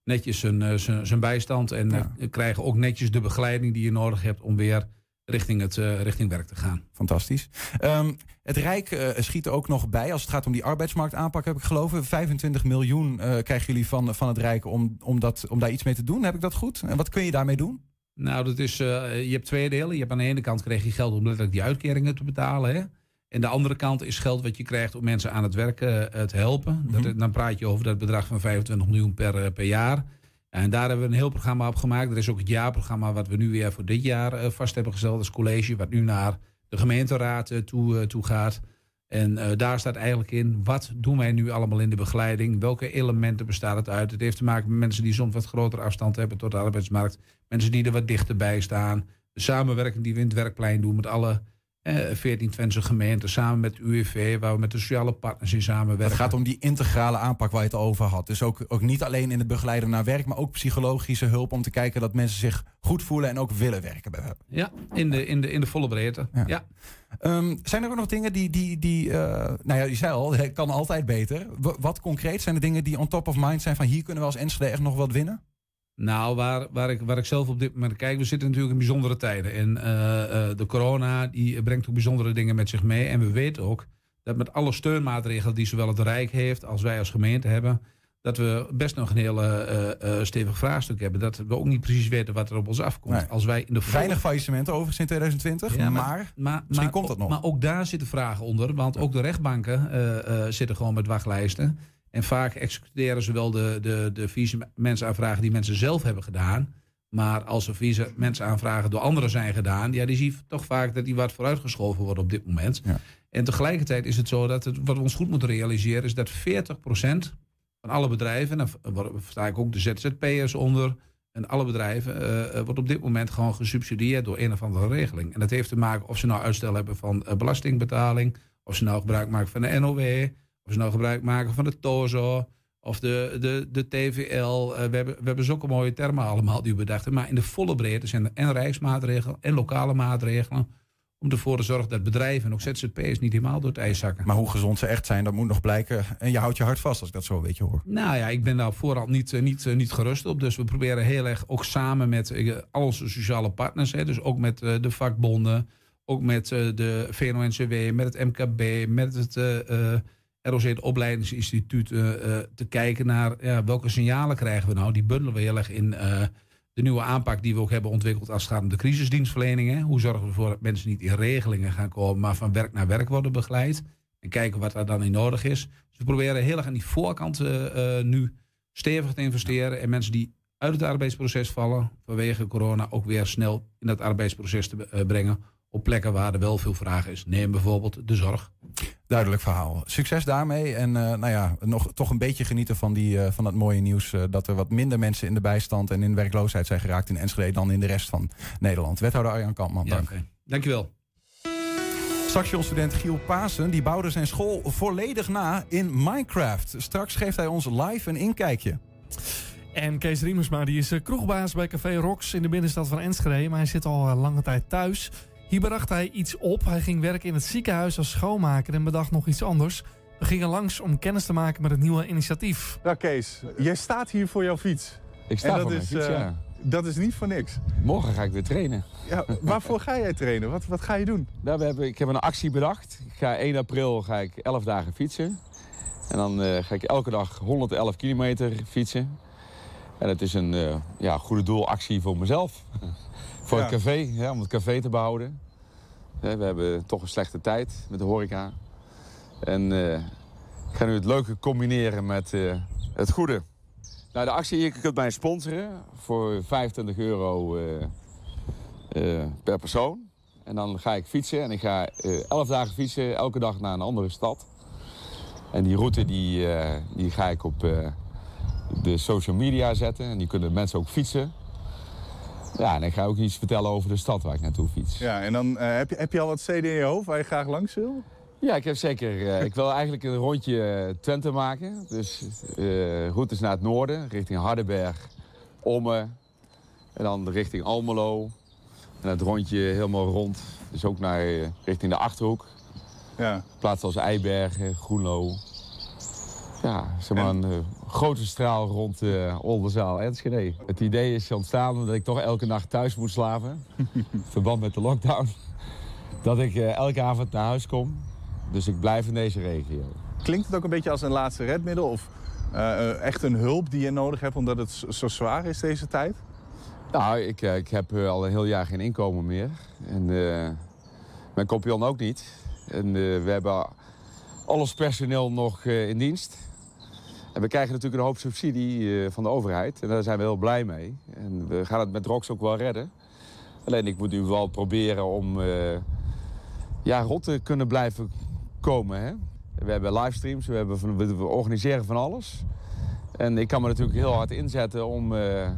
netjes zijn, eh, zijn, zijn bijstand. En ja. Eh, krijgen ook netjes de begeleiding die je nodig hebt om weer richting, het, uh, richting werk te gaan. Fantastisch. Um, het Rijk uh, schiet er ook nog bij als het gaat om die arbeidsmarktaanpak, heb ik geloven. 25 miljoen uh, krijgen jullie van, van het Rijk om, om, dat, om daar iets mee te doen. Heb ik dat goed? En wat kun je daarmee doen? Nou, dat is, je hebt twee delen. Je hebt aan de ene kant krijg je geld om letterlijk die uitkeringen te betalen. Hè? En de andere kant is geld wat je krijgt om mensen aan het werken te helpen. dat, mhm. dan praat je over dat bedrag van 25 miljoen per, per jaar. En daar hebben we een heel programma op gemaakt. Er is ook het jaarprogramma wat we nu weer voor dit jaar uh, vast hebben gesteld als college. Wat nu naar de gemeenteraad toe, toe gaat. En daar staat eigenlijk in, wat doen wij nu allemaal in de begeleiding? Welke elementen bestaat het uit? Het heeft te maken met mensen die soms wat grotere afstand hebben tot de arbeidsmarkt. Mensen die er wat dichterbij staan. De samenwerking die we in het werkplein doen met alle 14 eh, Twentse gemeenten samen met UWV, waar we met de sociale partners in samenwerken. Het gaat om die integrale aanpak waar je het over had. Dus ook, ook niet alleen in het begeleiden naar werk, maar ook psychologische hulp om te kijken dat mensen zich goed voelen en ook willen werken. Ja, in de, in de, in de volle breedte. Ja. Ehm, zijn er ook nog dingen die, die, die uh, nou ja, je zei al, het kan altijd beter. wat concreet zijn er dingen die on top of mind zijn van hier kunnen we als Enschede echt nog wat winnen? Nou, waar, waar, ik, waar ik zelf op dit moment kijk, we zitten natuurlijk in bijzondere tijden. En uh, uh, de corona die brengt ook bijzondere dingen met zich mee. En we weten ook dat met alle steunmaatregelen die zowel het Rijk heeft als wij als gemeente hebben, dat we best nog een hele uh, stevig vraagstuk hebben. Dat we ook niet precies weten wat er op ons afkomt. Als wij in de Weinig faillissementen overigens in 2020, ja, maar, maar, misschien komt dat nog. Maar ook daar zitten vragen onder, want ook de rechtbanken zitten gewoon met wachtlijsten. En vaak executeren ze wel de, de, de vieze mensaanvragen die mensen zelf hebben gedaan. Maar als er vieze mensaanvragen door anderen zijn gedaan, ja, die zie je toch vaak dat die wat vooruitgeschoven worden op dit moment. Ja. En tegelijkertijd is het zo dat het, wat we ons goed moeten realiseren, is dat 40% van alle bedrijven, en daar sta ik ook de ZZP'ers onder, en alle bedrijven, uh, wordt op dit moment gewoon gesubsidieerd door een of andere regeling. En dat heeft te maken of ze nou uitstel hebben van uh, belastingbetaling, of ze nou gebruik maken van de NOW, of ze nou gebruik maken van de TOZO of de, de, de TVL. Eh, we, hebben, we hebben zulke mooie termen allemaal die we bedachten. Maar in de volle breedte zijn er en rijksmaatregelen en lokale maatregelen. Om ervoor te zorgen dat bedrijven en ook ZZP's niet helemaal door het ijs zakken. Maar hoe gezond ze echt zijn, dat moet nog blijken. En je houdt je hart vast als ik dat zo een beetje hoor. Nou ja, ik ben daar vooral niet, eh, niet, eh, niet gerust op. Dus we proberen heel erg ook samen met al onze sociale partners. Hè, dus ook met de vakbonden. Ook met de VNO-NCW, met het MKB, met het ROC, het opleidingsinstituut, uh, te kijken naar ja, welke signalen krijgen we nou. Die bundelen we heel erg in uh, de nieuwe aanpak die we ook hebben ontwikkeld als het gaat om de crisisdienstverlening. Hè. Hoe zorgen we ervoor dat mensen niet in regelingen gaan komen, maar van werk naar werk worden begeleid. En kijken wat daar dan in nodig is. Dus we proberen heel erg aan die voorkant nu stevig te investeren. En mensen die uit het arbeidsproces vallen vanwege corona ook weer snel in dat arbeidsproces te brengen op plekken waar er wel veel vraag is. Neem bijvoorbeeld de zorg. Duidelijk verhaal. Succes daarmee. En uh, nou ja, nog toch een beetje genieten van, die, uh, van dat mooie nieuws. Uh, dat er wat minder mensen in de bijstand en in werkloosheid zijn geraakt in Enschede dan in de rest van Nederland. Wethouder Arjan Kampman, dank. Ja, okay. Dankjewel. Stationsstudent Giel Pasen die bouwde zijn school volledig na in Minecraft. Straks geeft hij ons live een inkijkje. En Kees Riemersma die is kroegbaas bij Café Rox in de binnenstad van Enschede. Maar hij zit al lange tijd thuis. Hier bracht hij iets op. Hij ging werken in het ziekenhuis als schoonmaker en bedacht nog iets anders. We gingen langs om kennis te maken met het nieuwe initiatief. Nou Kees, jij staat hier voor jouw fiets. Ik sta voor mijn fiets, uh, ja. Dat is niet voor niks. Morgen ga ik weer trainen. Ja, waarvoor ga jij trainen? Wat, wat ga je doen? Nou, we hebben, ik heb een actie bedacht. Ik ga 1 april ga ik 11 dagen fietsen. En dan uh, ga ik elke dag 111 kilometer fietsen. En het is een uh, ja, goede doelactie voor mezelf. Voor het café, ja, om het café te behouden. We hebben toch een slechte tijd met de horeca. En eh, ik ga nu het leuke combineren met eh, het goede. Nou, de actie, je kunt mij sponsoren voor 25 euro eh, per persoon. En dan ga ik fietsen en ik ga eh 11 dagen fietsen, elke dag naar een andere stad. En die route die, die ga ik op de social media zetten. En die kunnen mensen ook fietsen. Ja, en ik ga ook iets vertellen over de stad waar ik naartoe fiets. Ja, en dan eh, heb, je, heb je al wat steden in je hoofd waar je graag langs wil? Ja, ik heb zeker. eh, ik wil eigenlijk een rondje eh, Twente maken. Dus routes naar het noorden, richting Hardenberg, Ommen. En dan richting Almelo. En het rondje helemaal rond. Dus ook naar, richting de Achterhoek. Ja. Plaatsen als Eibergen, Groenlo. Ja, zeg maar een eh, grote straal rond eh Oldenzaal, Enschede. Het idee is ontstaan dat ik toch elke nacht thuis moet slapen. in verband met de lockdown. Dat ik eh, elke avond naar huis kom. Dus ik blijf in deze regio. Klinkt het ook een beetje als een laatste redmiddel? Of echt een hulp die je nodig hebt omdat het zo- zwaar is deze tijd? Nou, ik, ik heb al een heel jaar geen inkomen meer. En mijn compagnon ook niet. En we hebben al ons personeel nog in dienst. En we krijgen natuurlijk een hoop subsidie eh, van de overheid. En daar zijn we heel blij mee. En we gaan het met ROX ook wel redden. Alleen ik moet nu wel proberen om eh, ja, rond te kunnen blijven komen. Hè? We hebben livestreams, we, hebben van, we organiseren van alles. En ik kan me natuurlijk heel hard inzetten om eh,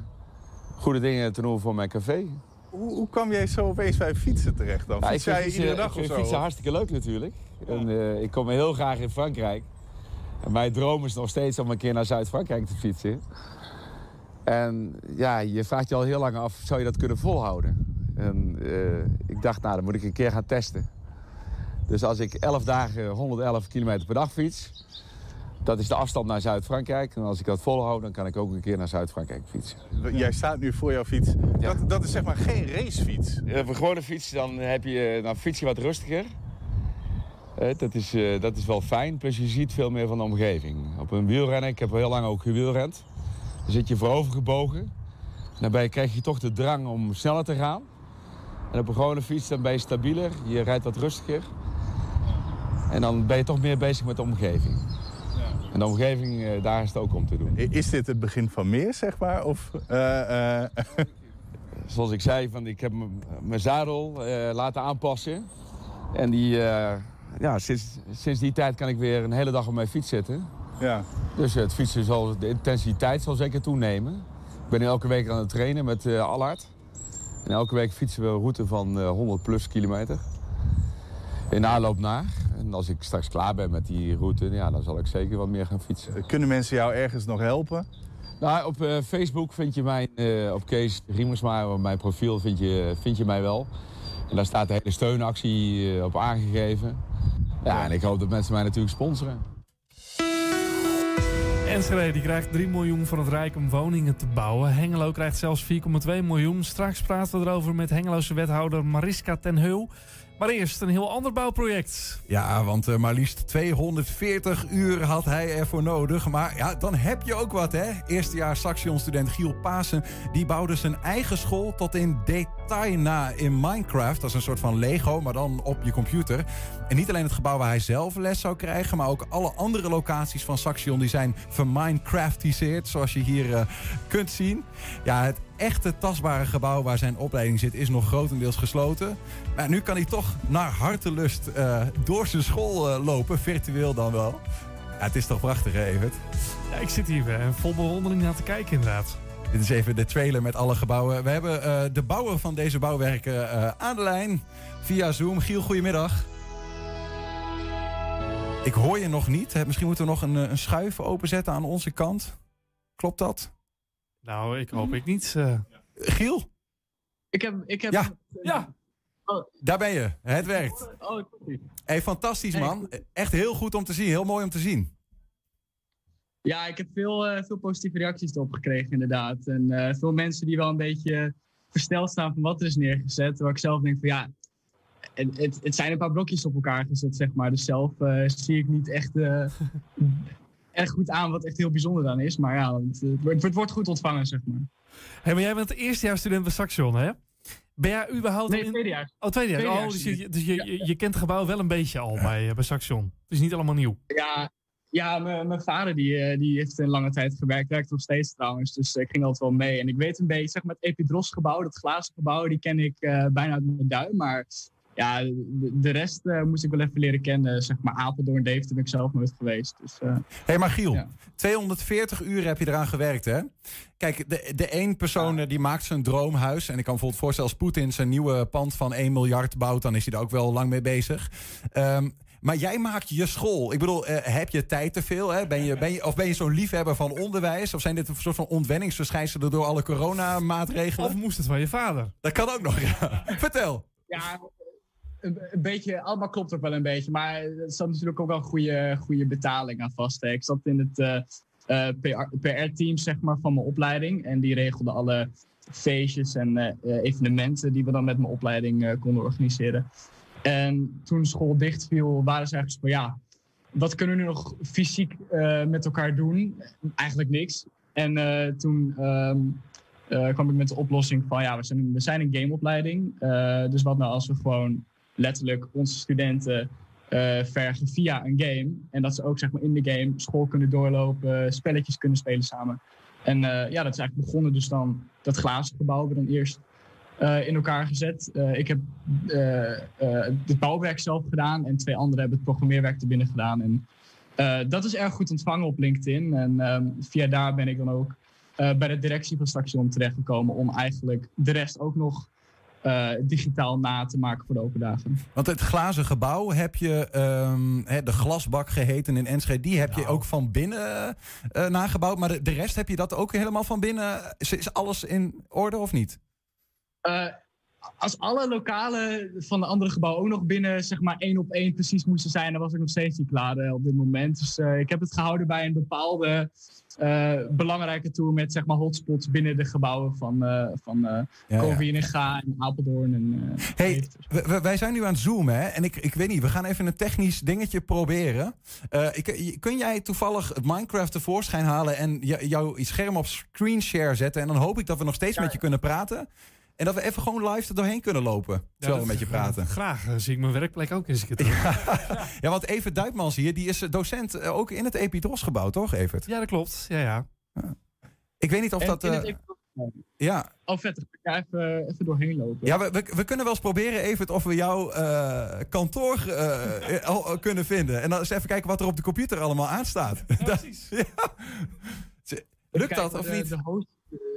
goede dingen te doen voor mijn café. Hoe, hoe kwam jij zo opeens bij fietsen terecht dan? Ja, Fiets jij fietsen, iedere dag ik of fietsen hartstikke leuk natuurlijk. En, ik kom heel graag in Frankrijk. En mijn droom is nog steeds om een keer naar Zuid-Frankrijk te fietsen. En ja, je vraagt je al heel lang af, zou je dat kunnen volhouden? En eh, ik dacht, nou, dan moet ik een keer gaan testen. Dus als ik 11 dagen 111 kilometer per dag fiets... dat is de afstand naar Zuid-Frankrijk. En als ik dat volhoud, dan kan ik ook een keer naar Zuid-Frankrijk fietsen. Jij staat nu voor jouw fiets. Dat, dat is zeg maar geen racefiets. Ja, een gewone fiets dan heb je, dan fiets je wat rustiger. Dat, is, eh, dat is wel fijn, plus je ziet veel meer van de omgeving. Op een wielrennen, ik heb heel lang ook gewielrend. Dan zit je voorover gebogen. Daarbij krijg je toch de drang om sneller te gaan. En op een gewone fiets dan ben je stabieler, je rijdt wat rustiger. En dan ben je toch meer bezig met de omgeving. En de omgeving, eh, daar is het ook om te doen. Is dit het begin van meer, zeg maar? Of, eh, Zoals ik zei, van, ik heb mijn zadel laten aanpassen. En die, ja, sinds, sinds die tijd kan ik weer een hele dag op mijn fiets zitten. ja. Dus het fietsen zal, de intensiteit zal zeker toenemen. Ik ben nu elke week aan het trainen met eh Allard. En elke week fietsen we een route van eh, 100 plus kilometer. In aanloop naar. En als ik straks klaar ben met die route, ja, dan zal ik zeker wat meer gaan fietsen. Kunnen mensen jou ergens nog helpen? Nou, op eh, Facebook vind je mij, eh, op Kees Riemersma, op mijn profiel vind je, vind je mij wel. En daar staat de hele steunactie eh, op aangegeven. Ja, en ik hoop dat mensen mij natuurlijk sponsoren. Enschede die krijgt 3 miljoen van het Rijk om woningen te bouwen. Hengelo krijgt zelfs 4,2 miljoen. Straks praten we erover met Hengeloze wethouder Mariska ten Heul. Eerst een heel ander bouwproject. Ja, want eh, maar liefst 240 uur had hij ervoor nodig. Maar ja, dan heb je ook wat, hè? Eerstejaars Saxion-student Giel Pasen... die bouwde zijn eigen school tot in detail na in Minecraft. Dat is een soort van Lego, maar dan op je computer. En niet alleen het gebouw waar hij zelf les zou krijgen... maar ook alle andere locaties van Saxion die zijn verminecraftiseerd... zoals je hier eh, kunt zien. Ja, het echte tastbare gebouw waar zijn opleiding zit... is nog grotendeels gesloten. Maar nu kan hij toch naar hartelust eh, door zijn school eh, lopen, virtueel dan wel. Ja, het is toch prachtig, hè, Evert? Ja, ik zit hier eh, vol bewondering naar te kijken inderdaad. Dit is even de trailer met alle gebouwen. We hebben de bouwer van deze bouwwerken aan de lijn via Zoom. Giel, goedemiddag. Ik hoor je nog niet. Misschien moeten we nog een, een schuif openzetten aan onze kant. Klopt dat? Nou, ik hoop ik niet. eh. Giel, Ik heb... Ik heb Ja. Ja, daar ben je. Het werkt. Oh, sorry. Hey, fantastisch, man. Echt heel goed om te zien. Heel mooi om te zien. Ja, ik heb veel, eh, veel positieve reacties erop gekregen, inderdaad. En eh, veel mensen die wel een beetje versteld staan van wat er is neergezet. Waar ik zelf denk van ja, het, het, het zijn een paar blokjes op elkaar gezet, zeg maar. Dus zelf eh, zie ik niet echt eh, erg goed aan wat echt heel bijzonder dan is. Maar ja, het, het wordt- het wordt goed ontvangen, zeg maar. Hey, maar jij bent eerstejaarsstudent bij Saxion, hè? Ben jij überhaupt... Nee, tweede jaar. Oh, tweede jaar. Tweede Oh, jaar dus je, student. dus je, je, je kent het gebouw wel een beetje al bij, eh, bij Saxion. Het is niet allemaal nieuw. Ja, ja mijn vader die, eh, die heeft een lange tijd gewerkt. Werkt nog steeds trouwens. Dus ik ging altijd wel mee. En ik weet een beetje, zeg maar, het Epidros-gebouw, dat glazen gebouw, die ken ik eh, bijna uit mijn duim. Maar ja, de, rest eh, moest ik wel even leren kennen. Zeg maar, Apeldoorn, Deventer ben ik zelf nooit geweest. Dus, eh, Hé, hey, maar Giel, Ja. 240 uur heb je eraan gewerkt, hè? Kijk, de, de één persoon eh, die maakt zijn droomhuis. En ik kan bijvoorbeeld voorstellen, als Poetin zijn nieuwe pand van 1 miljard bouwt, dan is hij er ook wel lang mee bezig. Ehm, maar jij maakt je school. Ik bedoel, eh, heb je tijd te veel? Hè? Ben je, ben je, of ben je zo'n liefhebber van onderwijs? Of zijn dit een soort van ontwenningsverschijnselen door alle coronamaatregelen? Of moest het van je vader? Dat kan ook nog, ja. Vertel. Ja, een, beetje, allemaal klopt ook wel een beetje. Maar er zat natuurlijk ook wel goede, goede betaling aan vast. hè. Ik zat in het eh, eh, PR PR-team zeg maar, van mijn opleiding. En die regelde alle feestjes en eh, evenementen die we dan met mijn opleiding konden organiseren. En toen school dichtviel, waren ze eigenlijk van ja, wat kunnen we nu nog fysiek met elkaar doen? Eigenlijk niks. En toen ehm, eh, kwam ik met de oplossing van ja, we zijn, we zijn een gameopleiding. Dus wat nou als we gewoon letterlijk onze studenten eh, vergen via een game. En dat ze ook zeg maar, in de game school kunnen doorlopen, spelletjes kunnen spelen samen. En eh, ja, dat is eigenlijk begonnen. Dus dan dat glazen gebouw hebben we dan eerst eh, in elkaar gezet. Ik heb het bouwwerk zelf gedaan en twee anderen hebben het programmeerwerk er binnen gedaan. En dat is erg goed ontvangen op LinkedIn. En ehm, via daar ben ik dan ook bij de directie van Station terechtgekomen om eigenlijk de rest ook nog eh, digitaal na te maken voor de open dagen. Want het glazen gebouw heb je, ehm, hè, de glasbak geheten in Enschede, die heb je ook van binnen eh, nagebouwd. Maar de, de rest heb je dat ook helemaal van binnen? Is, is alles in orde of niet? Eh, als alle lokalen van de andere gebouwen ook nog binnen zeg maar één op één precies moesten zijn, dan was ik nog steeds niet klaar op dit moment. Dus ik heb het gehouden bij een bepaalde belangrijke tour met zeg maar hotspots binnen de gebouwen van, eh van eh ja. En Apeldoorn. En, eh, Hey, wij zijn nu aan het zoomen, hè? En ik, ik weet niet, we gaan even een technisch dingetje proberen. Eh, ik, kun jij toevallig het Minecraft tevoorschijn halen en j- jouw scherm op screenshare zetten? En dan hoop ik dat we nog steeds met je kunnen praten. En dat we even gewoon live er doorheen kunnen lopen. Terwijl we met je praten. Graag eh, zie ik mijn werkplek ook eens. Ja, Ja, want Evert Duitmans hier, die is eh, docent eh, ook in het Epidros gebouw, toch Evert? dat klopt. Ja, ja. Ik weet niet of En dat... economie. ja, Oh, vet. Ik ga even, even doorheen lopen. Ja, we, we, we kunnen wel eens proberen, Evert, of we jouw eh, kantoor al, al kunnen vinden. En dan eens even kijken wat er op de computer allemaal aanstaat. precies. Ja. Lukt dat of de, niet? De host,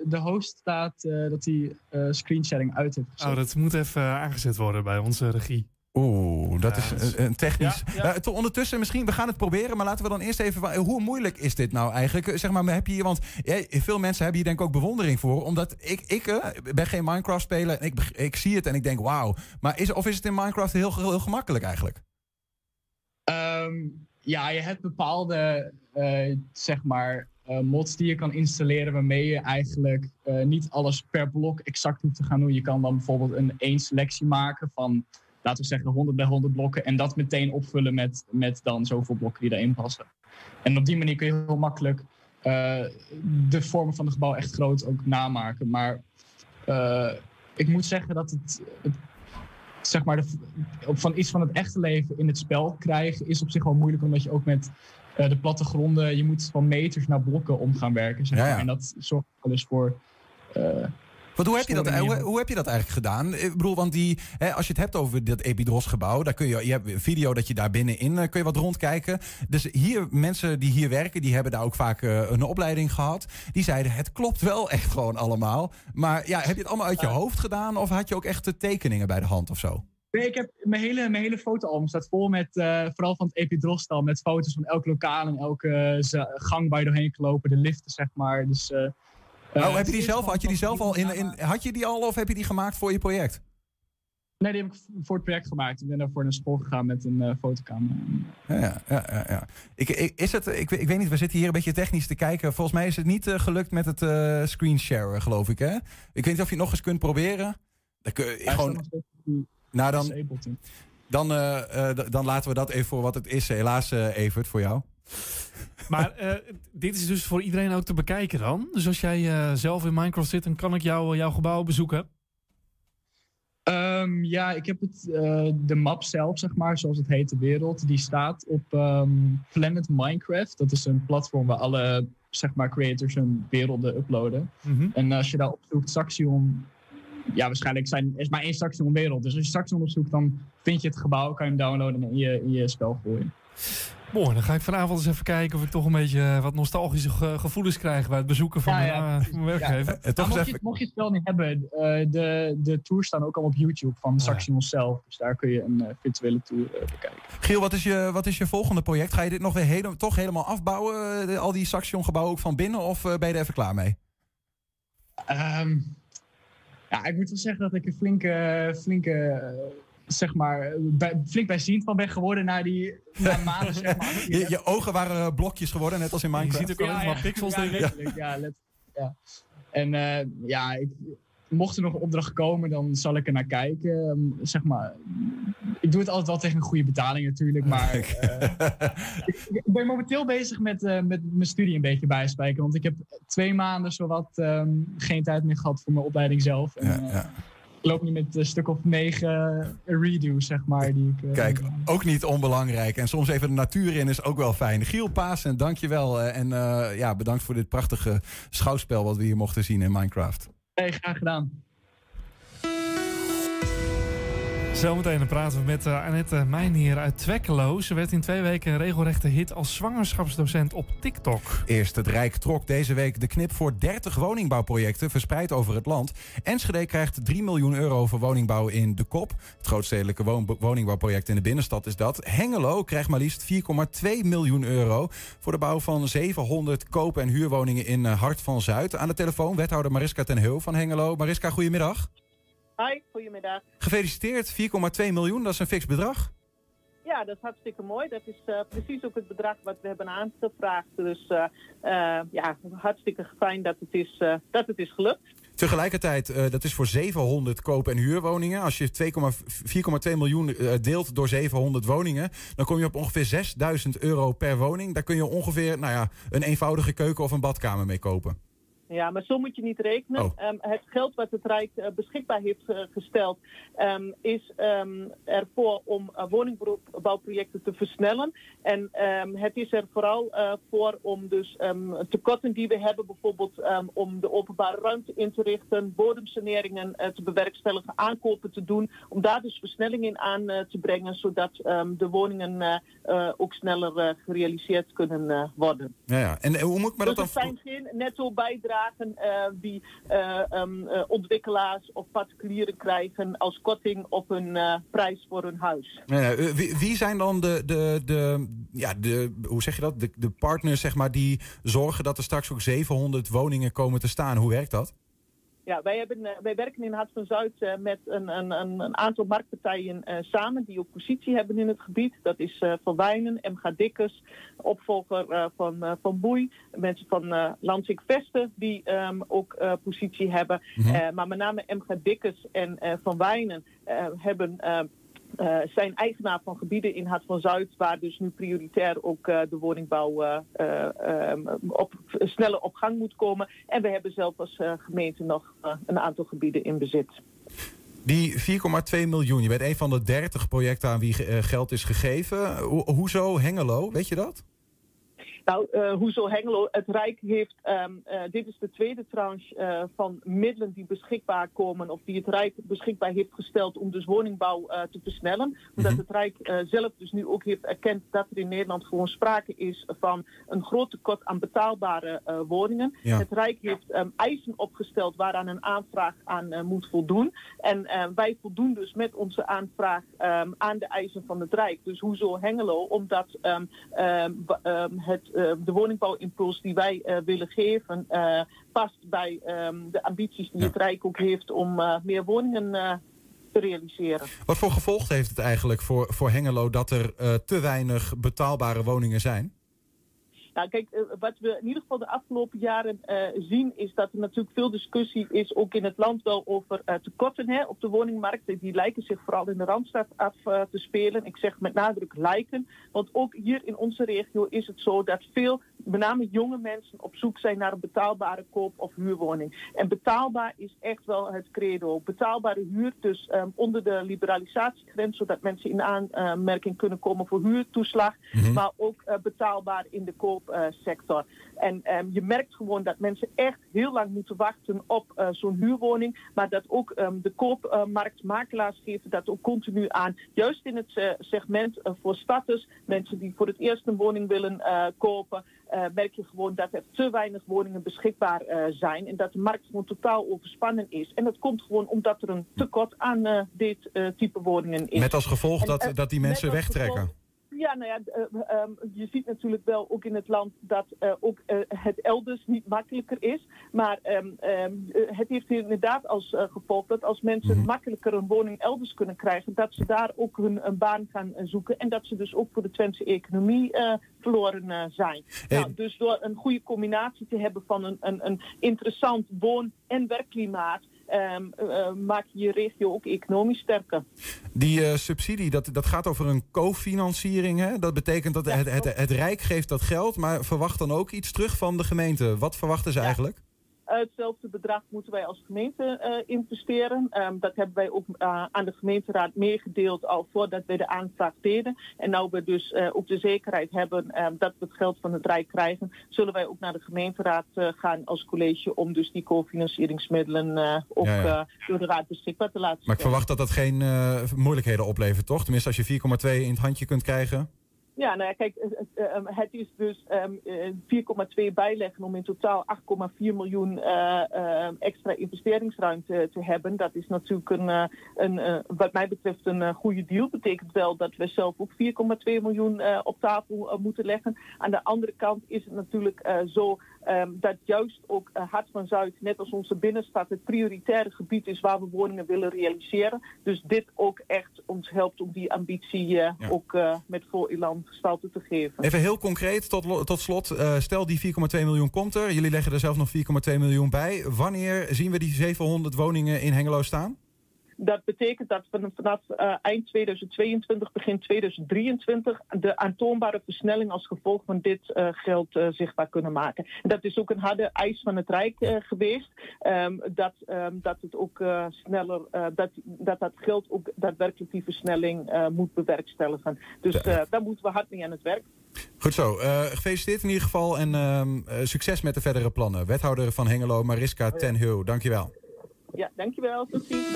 de host staat eh, dat hij eh screensharing uit heeft gezet. Oh, dat moet even eh, aangezet worden bij onze regie. Oeh, dat Ja, is een, technisch. Ja. Eh, ondertussen, misschien, we gaan het proberen, maar laten we dan eerst even. Hoe moeilijk is dit nou eigenlijk? Zeg maar, heb je hier, want veel mensen hebben hier denk ik ook bewondering voor, omdat ik, ik eh, ben geen Minecraft-speler en ik, ik zie het en ik denk, wauw. Maar is, of is het in Minecraft heel, heel, heel gemakkelijk eigenlijk? Ehm, ja, je hebt bepaalde, eh, zeg maar, eh, mods die je kan installeren waarmee je eigenlijk eh, niet alles per blok exact hoeft te gaan doen. Je kan dan bijvoorbeeld een één selectie maken van, laten we zeggen, 100 bij 100 blokken en dat meteen opvullen met, met dan zoveel blokken die daarin passen. En op die manier kun je heel makkelijk eh, de vormen van het gebouw echt groot ook namaken. Maar ik moet zeggen dat het, het zeg maar, de, van iets van het echte leven in het spel krijgen is op zich wel moeilijk, omdat je ook met eh, de plattegronden, je moet van meters naar blokken om gaan werken. Zeg maar. ja. En dat zorgt wel eens voor. eh, Want hoe heb, je dat, hoe, hoe heb je dat eigenlijk gedaan? Ik bedoel, want die, hè, als je het hebt over dat Epidros-gebouw, daar kun je, je hebt een video dat je daar binnenin eh, kun je wat rondkijken. Dus hier, mensen die hier werken, die hebben daar ook vaak een opleiding gehad. Die zeiden, het klopt wel echt gewoon allemaal. Maar ja, heb je het allemaal uit je hoofd gedaan? Of had je ook echt de tekeningen bij de hand of zo? Nee, ik heb mijn hele, mijn hele fotoalbum staat vol met, eh, vooral van het Epidrostal, met foto's van elk lokaal en elke eh, gang waar je doorheen gelopen, de liften, zeg maar. Dus, eh, oh, heb je die zelf, had je die zelf al in, in, had je die al of heb je die gemaakt voor je project? Nee, die heb ik voor het project gemaakt. Ik ben daarvoor naar school gegaan met een eh, fotocamera. Ja, ja, ja, ja. Ik, ik, is het, ik, weet- ik weet niet, we zitten hier een beetje technisch te kijken. Volgens mij is het niet gelukt met het eh screensharen, geloof ik. Hè? Ik weet niet of je het nog eens kunt proberen. Dan kun je gewoon, op nou, dan, dan, eh, eh, dan laten we dat even voor wat het is. Helaas, eh Evert, voor jou. Maar eh, dit is dus voor iedereen ook te bekijken dan. Dus als jij eh, zelf in Minecraft zit, dan kan ik jou, jouw gebouw bezoeken. Ehm, ja, ik heb het, eh, de map zelf, zeg maar, zoals het heet, de wereld, die staat op ehm, Planet Minecraft. Dat is een platform waar alle, zeg maar, creators hun werelden uploaden. Mhm. En als je daar opzoekt, Saxion, ja, waarschijnlijk zijn, er is maar één Saxion wereld. Dus als je Saxion opzoekt, dan vind je het gebouw, kan je hem downloaden en in je, in je spel gooien. Mooi, dan ga ik vanavond eens even kijken of ik toch een beetje eh, wat nostalgische ge- gevoelens krijg bij het bezoeken van Ja, mijn, ja, eh, mijn werkgever. Eh, toch mocht, even, je, mocht je het spel niet hebben, eh, de, de tours staan ook al op YouTube van Saxion zelf. Dus daar kun je een eh, virtuele tour eh, bekijken. Giel, wat is, je, wat is je volgende project? Ga je dit nog weer hele- toch helemaal afbouwen? eh, de- al die Saxion gebouwen ook van binnen? Of eh, ben je er even klaar mee? Ehm, ja, ik moet wel zeggen dat ik een flinke, flinke zeg maar, bij, flink bijziend van ben geworden na die na maanden, zeg maar. Je, je ogen waren eh, blokjes geworden, net als in Je Minecraft. ziet ook alleen maar pixels, ja, denk ik. letterlijk, ja, let- ja. En eh, ja, ik, mocht er nog een opdracht komen, dan zal ik er naar kijken. Ehm, zeg maar, ik doe het altijd wel tegen een goede betaling natuurlijk, maar eh, ik, ik ben momenteel bezig met, eh, met mijn studie een beetje bijspijken. Want ik heb twee maanden zowat ehm, geen tijd meer gehad voor mijn opleiding zelf. En, Ja, eh, ja. ik loop nu met een stuk of negen redo's, zeg maar. Die ik, Kijk, ook niet onbelangrijk. En soms even de natuur in is ook wel fijn. Giel Paasen, dankjewel. eh, En ja, bedankt voor dit prachtige schouwspel wat we hier mochten zien in Minecraft. Hey, graag gedaan. Zometeen praten we met uh, Annette Meijnier uit Twekkelo. Ze werd in twee weken een regelrechte hit als zwangerschapsdocent op TikTok. Eerst het Rijk trok deze week de knip voor 30 woningbouwprojecten verspreid over het land. Enschede krijgt 3 miljoen euro voor woningbouw in De Kop. Het grootstedelijke woningbouwproject in de binnenstad is dat. Hengelo krijgt maar liefst 4,2 miljoen euro voor de bouw van 700 koop- en huurwoningen in uh, Hart van Zuid. Aan de telefoon wethouder Mariska ten Heul van Hengelo. Mariska, goedemiddag. Hi, goedemiddag. Gefeliciteerd, 4,2 miljoen, dat is een fix bedrag. Ja, dat is hartstikke mooi. Dat is uh, precies ook het bedrag wat we hebben aangevraagd. Dus uh, uh, ja, hartstikke fijn dat het is, dat het is gelukt. Tegelijkertijd, dat is voor 700 koop- en huurwoningen. Als je 4,2 miljoen deelt door 700 woningen... dan kom je op ongeveer 6000 euro per woning. Daar kun je ongeveer nou ja, een eenvoudige keuken of een badkamer mee kopen. Ja, maar zo moet je niet rekenen. Oh. Um, het geld wat het Rijk uh, beschikbaar heeft uh, gesteld, um, is um, ervoor om uh, woningbouwprojecten te versnellen. En het is er vooral voor om dus tekorten die we hebben, bijvoorbeeld om de openbare ruimte in te richten, bodemsaneringen te bewerkstelligen, aankopen te doen, om daar dus versnelling in aan te brengen, zodat de woningen ook sneller gerealiseerd kunnen worden. Ja, ja. En hoe moet ik me dat dan... er zijn geen netto bijdragen uh, die uh, um, uh, ontwikkelaars of particulieren krijgen als korting op hun prijs voor hun huis. Wie, wie, zijn dan de, de, de, ja, de, hoe zeg je dat, de, de partners zeg maar, die zorgen dat er straks ook 700 woningen komen te staan? Hoe werkt dat? Ja, wij, hebben, uh, wij werken in Hart van Zuid uh, met een, een, een, aantal marktpartijen uh, samen die ook positie hebben in het gebied. Dat is Van Wijnen, MG Dikkers, opvolger van, van Boei, mensen van Lansing Vesten die um, ook positie hebben. Mm -hmm. maar met name MG Dikkers en Van Wijnen hebben uh, zijn eigenaar van gebieden in Hart van Zuid, waar dus nu prioritair ook uh, de woningbouw uh, um, op, sneller op gang moet komen. En we hebben zelf als gemeente nog een aantal gebieden in bezit. Die 4,2 miljoen, je bent een van de 30 projecten aan wie geld is gegeven. Ho hoezo Hengelo, weet je dat? Nou, uh, hoezo Hengelo? Het Rijk heeft, um, uh, dit is de tweede tranche uh, van middelen die beschikbaar komen, of die het Rijk beschikbaar heeft gesteld om dus woningbouw te versnellen. Omdat mm -hmm. het Rijk zelf dus nu ook heeft erkend dat er in Nederland gewoon sprake is van een groot tekort aan betaalbare woningen. Ja. Het Rijk heeft um, eisen opgesteld waaraan een aanvraag aan moet voldoen. En wij voldoen dus met onze aanvraag um, aan de eisen van het Rijk. Dus hoezo Hengelo? Omdat het de woningbouwimpuls die wij uh, willen geven uh, past bij um, de ambities die ja. het Rijk ook heeft om meer woningen te realiseren. Wat voor gevolg heeft het eigenlijk voor, voor Hengelo dat er te weinig betaalbare woningen zijn? Nou, kijk, eh, wat we in ieder geval de afgelopen jaren eh, zien, is dat er natuurlijk veel discussie is, ook in het land wel, over uh, tekorten hè, op de woningmarkt. Die lijken zich vooral in de Randstad af te spelen. Ik zeg met nadruk lijken, want ook hier in onze regio is het zo dat veel, met name jonge mensen, op zoek zijn naar een betaalbare koop- of huurwoning. En betaalbaar is echt wel het credo. Betaalbare huur, dus um, onder de liberalisatiegrens, zodat mensen in aanmerking kunnen komen voor huurtoeslag, mm-hmm. maar ook betaalbaar in de koop sector. En um, je merkt gewoon dat mensen echt heel lang moeten wachten op uh, zo'n huurwoning. Maar dat ook um, de koopmarktmakelaars geven dat ook continu aan. Juist in het uh, segment voor starters, mensen die voor het eerst een woning willen kopen. Merk je gewoon dat er te weinig woningen beschikbaar zijn. En dat de markt gewoon totaal overspannen is. En dat komt gewoon omdat er een tekort aan dit type woningen is. Met als gevolg dat, dat die mensen wegtrekken. Ja, nou ja, uh, um, je ziet natuurlijk wel ook in het land dat uh, ook uh, het elders niet makkelijker is. Maar um, um, het heeft inderdaad als gevolg dat als mensen mhm. makkelijker een woning elders kunnen krijgen, dat ze daar ook hun een baan gaan zoeken. En dat ze dus ook voor de Twentse economie verloren zijn. Nou, dus door een goede combinatie te hebben van een, een, een interessant woon- en werkklimaat um, uh, maak je je regio ook economisch sterker. Die uh, subsidie, dat, dat gaat over een cofinanciering. Hè? Dat betekent dat het, het, het, Rijk geeft dat geld, maar verwacht dan ook iets terug van de gemeente. Wat verwachten ze eigenlijk? Hetzelfde bedrag moeten wij als gemeente uh, investeren. Um, dat hebben wij ook uh, aan de gemeenteraad meegedeeld al voordat wij de aanvraag deden. En nu we dus ook de zekerheid hebben um, dat we het geld van het Rijk krijgen, zullen wij ook naar de gemeenteraad gaan als college om dus die cofinancieringsmiddelen ook ja, ja. door de raad beschikbaar te laten. Maar ik verwacht dat dat geen moeilijkheden oplevert, toch? Tenminste, als je 4,2 in het handje kunt krijgen. Ja, nou ja, kijk, het is dus um, 4,2 bijleggen om in totaal 8,4 miljoen uh, uh, extra investeringsruimte te hebben. Dat is natuurlijk een, een wat mij betreft een goede deal. Betekent wel dat we zelf ook 4,2 miljoen op tafel moeten leggen. Aan de andere kant is het natuurlijk zo Um, dat juist ook uh, Hart van Zuid, net als onze binnenstad, het prioritaire gebied is waar we woningen willen realiseren. Dus dit ook echt ons helpt om die ambitie uh, ja. ook uh, met vol elan gestalte te geven. Even heel concreet tot, tot slot. stel die 4,2 miljoen komt er. Jullie leggen er zelf nog 4,2 miljoen bij. Wanneer zien we die 700 woningen in Hengelo staan? Dat betekent dat we vanaf uh, eind 2022, begin 2023 de aantoonbare versnelling als gevolg van dit uh, geld uh, zichtbaar kunnen maken. En dat is ook een harde eis van het Rijk geweest. Um, dat, um, dat het ook sneller, dat, dat dat geld ook daadwerkelijk die versnelling moet bewerkstelligen. Dus daar moeten we hard mee aan het werk. Goed zo. gefeliciteerd in ieder geval en ehm, succes met de verdere plannen. Wethouder van Hengelo, Mariska ten Heu. Dankjewel. Ja, dankjewel. Tot ziens.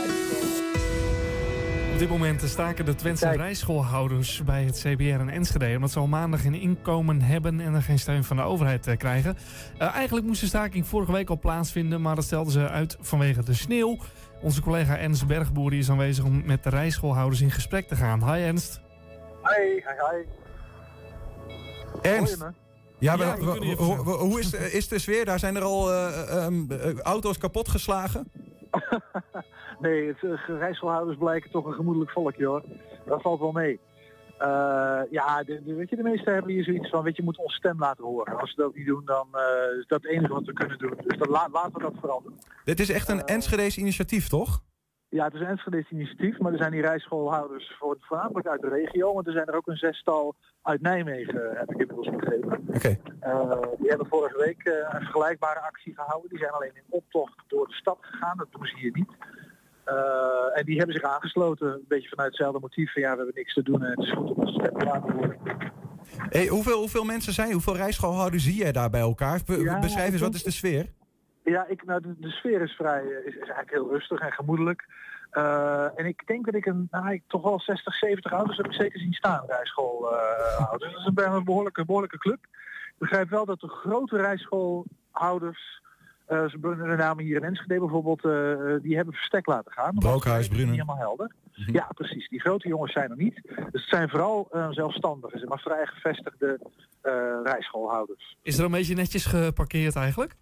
Op dit moment staken de Twentse Kijk. rijschoolhouders bij het CBR in Enschede... omdat ze al maandag geen inkomen hebben en er geen steun van de overheid uh, krijgen. Uh, eigenlijk moest de staking vorige week al plaatsvinden... maar dat stelden ze uit vanwege de sneeuw. Onze collega Ernst Bergboer is aanwezig om met de rijschoolhouders in gesprek te gaan. Hi Ernst. Hi, hi, hi. Ernst. Ja, ja hoe is, is de sfeer? Daar zijn er al uh, um, auto's kapot geslagen? nee, het, rijschoolhouders blijken toch een gemoedelijk volkje hoor. Dat valt wel mee. Uh, ja, de, de, weet je, de meesten hebben hier zoiets van, weet je, moet ons stem laten horen. Als we dat niet doen, dan uh, is dat het enige wat we kunnen doen. Dus dan la laten we dat vooral doen. Dit is echt een Enschedese initiatief, toch? Ja, het is een Enschedese initiatief, maar er zijn die rijschoolhouders voor, voornamelijk uit de regio. Want er zijn er ook een zestal uit Nijmegen, heb ik inmiddels begrepen. Oké. Okay. Uh, die hebben vorige week uh, een vergelijkbare actie gehouden. Die zijn alleen in optocht door de stad gegaan, dat doen ze hier niet. Uh, en die hebben zich aangesloten, een beetje vanuit hetzelfde motief van ja, we hebben niks te doen en het is goed om ons te laten horen. Hey, hoeveel, hoeveel mensen zijn, hoeveel rijschoolhouders zie jij daar bij elkaar? Be ja, beschrijf eens, wat is de sfeer? Ja, ik, nou, de, sfeer is vrij, is, is eigenlijk heel rustig en gemoedelijk. Uh, en ik denk dat ik een, nou, ik toch wel 60, 70 ouders heb ik zeker zien staan, rijschoolhouders. Uh, dat is een, behoorlijke, behoorlijke club. Ik begrijp wel dat de grote rijschoolhouders, ze de namen hier in Enschede bijvoorbeeld, uh, die hebben verstek laten gaan. Brookhuis, Brunnen. Niet helemaal helder. Mm -hmm. Ja, precies. Die grote jongens zijn er niet. Dus het zijn vooral uh, zelfstandigen, maar vrij gevestigde rijschoolhouders. Is er een beetje netjes geparkeerd eigenlijk?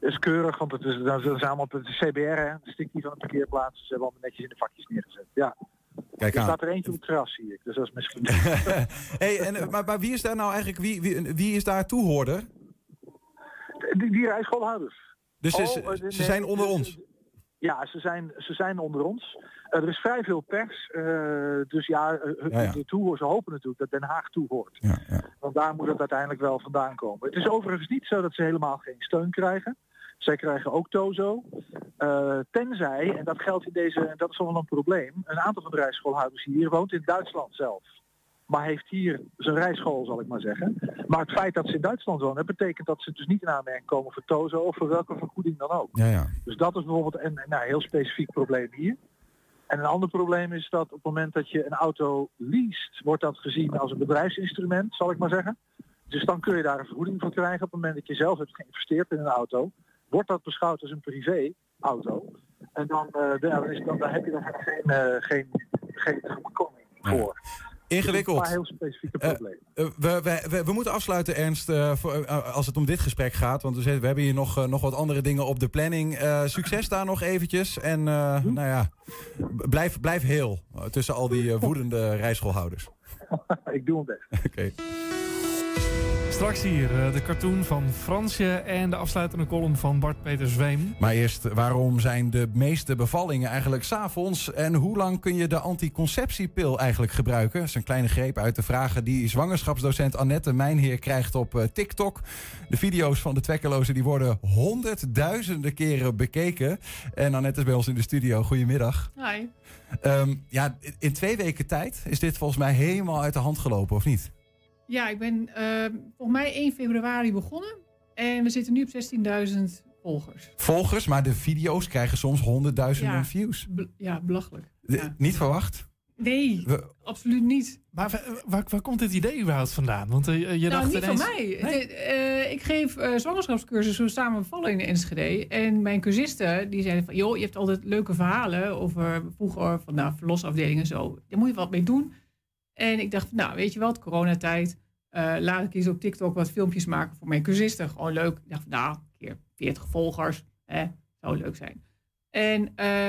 is keurig, want het is, dat is allemaal op het CBR, hè, de stickie van de parkeerplaats. Ze hebben allemaal netjes in de vakjes neergezet. Ja. Kijk er aan. staat er eentje op het terras, zie ik. Dus dat is misschien... hey, en, eh, maar, maar wie is daar nou eigenlijk, wie, wie, wie is daar toehoorder? die, die rijschoolhouders. Dus ze, Oh, ze- eh, ze nee, zijn onder ons. Ja, ze zijn, ze zijn onder ons. Eh, er is vrij veel pers. eh, dus ja, eh, Ja, ja. de toehoor, ze hopen natuurlijk dat Den Haag toehoort. Want daar moet het uiteindelijk wel vandaan komen. Het is overigens niet zo dat ze helemaal geen steun krijgen. Zij krijgen ook tozo. Tenzij, en dat geldt in deze, en dat is wel een probleem, een aantal van de rijschoolhouders hier woont in Duitsland zelf. Maar heeft hier zijn rijschool, zal ik maar zeggen. Maar het feit dat ze in Duitsland wonen, betekent dat ze dus niet in aanmerking komen voor tozo of voor welke vergoeding dan ook. Ja, ja. Dus dat is bijvoorbeeld een, nou, heel specifiek probleem hier. En een ander probleem is dat op het moment dat je een auto leest, wordt dat gezien als een bedrijfsinstrument, zal ik maar zeggen. Dus dan kun je daar een vergoeding voor krijgen. Op het moment dat je zelf hebt geïnvesteerd in een auto, wordt dat beschouwd als een privé-auto. En dan, eh, dan, is, dan, dan heb je daar geen, eh geen, geen tegemoetkoming voor. Ingewikkeld. Een heel specifieke Eh, problemen. eh, we, we, we, we moeten afsluiten, Ernst, eh, voor, als het om dit gesprek gaat. Want we, hebben hier nog, nog wat andere dingen op de planning. Succes daar nog eventjes. En eh, nou ja, blijf, blijf heel tussen al die woedende rijschoolhouders. ik doe mijn best. Oké. Straks hier eh, de cartoon van Fransje en de afsluitende column van Bart-Peter Zweem. Maar eerst, waarom zijn de meeste bevallingen eigenlijk s'avonds? En hoe lang kun je de anticonceptiepil eigenlijk gebruiken? Dat is een kleine greep uit de vragen die zwangerschapsdocent Annette Mijnheer krijgt op eh, TikTok. De video's van de twekkelozen die worden honderdduizenden keren bekeken. En Annette is bij ons in de studio. Goedemiddag. Hi. Ehm, ja, in twee weken tijd is dit volgens mij helemaal uit de hand gelopen, of niet? Ja, ik ben eh, volgens mij 1 februari begonnen. En we zitten nu op 16.000 volgers. Volgers, maar de video's krijgen soms honderdduizenden Ja. views. Be- ja, belachelijk. De- Niet verwacht? Nee, We- absoluut niet. Maar waar, waar, waar komt dit idee überhaupt vandaan? Want eh, je nou, dacht niet ineens... van mij. Eh, ik geef eh zwangerschapscursussen samen bevallen in Enschede. En mijn cursisten die zeiden van... joh, je hebt altijd leuke verhalen over vroeger van nou, verlosafdelingen en zo. Daar moet je wat mee doen. En ik dacht, nou, weet je wat, coronatijd. eh laat ik eens op TikTok wat filmpjes maken voor mijn cursisten. Gewoon leuk. Ik dacht, van, nou, een keer 40 volgers. Hè, zou leuk zijn. En eh,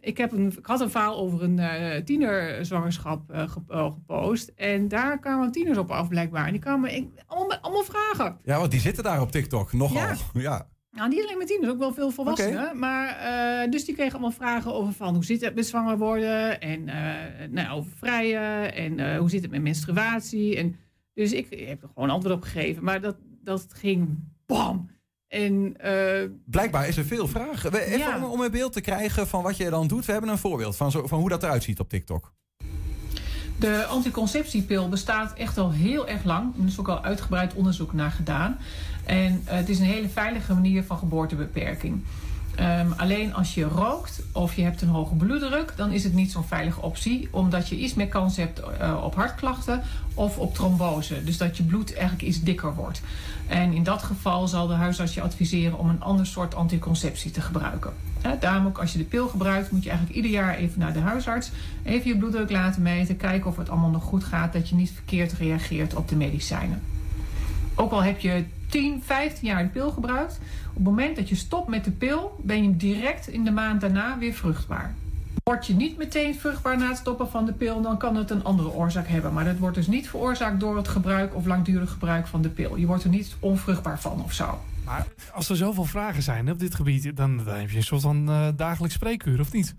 ik, heb een, ik had een verhaal over een eh tienerzwangerschap ge- gepost. En daar kwamen tieners op af blijkbaar. En die kwamen ik, allemaal, allemaal vragen. Ja, want die zitten daar op TikTok nogal. Ja. Ja. Nou, niet alleen met tieners, ook wel veel volwassenen. Maar, eh, dus die kregen allemaal vragen over van hoe zit het met zwanger worden. En eh, nou, over vrijen. En eh, hoe zit het met menstruatie. En, dus ik heb er gewoon antwoord op gegeven. Maar dat, dat ging bam. En Blijkbaar is er veel vragen. Even Ja. om, om een beeld te krijgen van wat je dan doet. We hebben een voorbeeld van, zo, van hoe dat eruit ziet op TikTok. De anticonceptiepil bestaat echt al heel erg lang. Er is ook al uitgebreid onderzoek naar gedaan. En eh, het is een hele veilige manier van geboortebeperking. Ehm, alleen als je rookt of je hebt een hoge bloeddruk, dan is het niet zo'n veilige optie, omdat je iets meer kans hebt eh, op hartklachten of op trombose. Dus dat je bloed eigenlijk iets dikker wordt. En in dat geval zal de huisarts je adviseren om een ander soort anticonceptie te gebruiken. Daarom ook als je de pil gebruikt, moet je eigenlijk ieder jaar even naar de huisarts, even je bloeddruk laten meten, kijken of het allemaal nog goed gaat, dat je niet verkeerd reageert op de medicijnen. Ook al heb je 10, 15 jaar de pil gebruikt, op het moment dat je stopt met de pil, ben je direct in de maand daarna weer vruchtbaar. Word je niet meteen vruchtbaar na het stoppen van de pil, dan kan het een andere oorzaak hebben. Maar dat wordt dus niet veroorzaakt door het gebruik of langdurig gebruik van de pil. Je wordt er niet onvruchtbaar van of zo. Maar als er zoveel vragen zijn op dit gebied, dan, dan heb je een soort van eh, dagelijks spreekuur, of niet?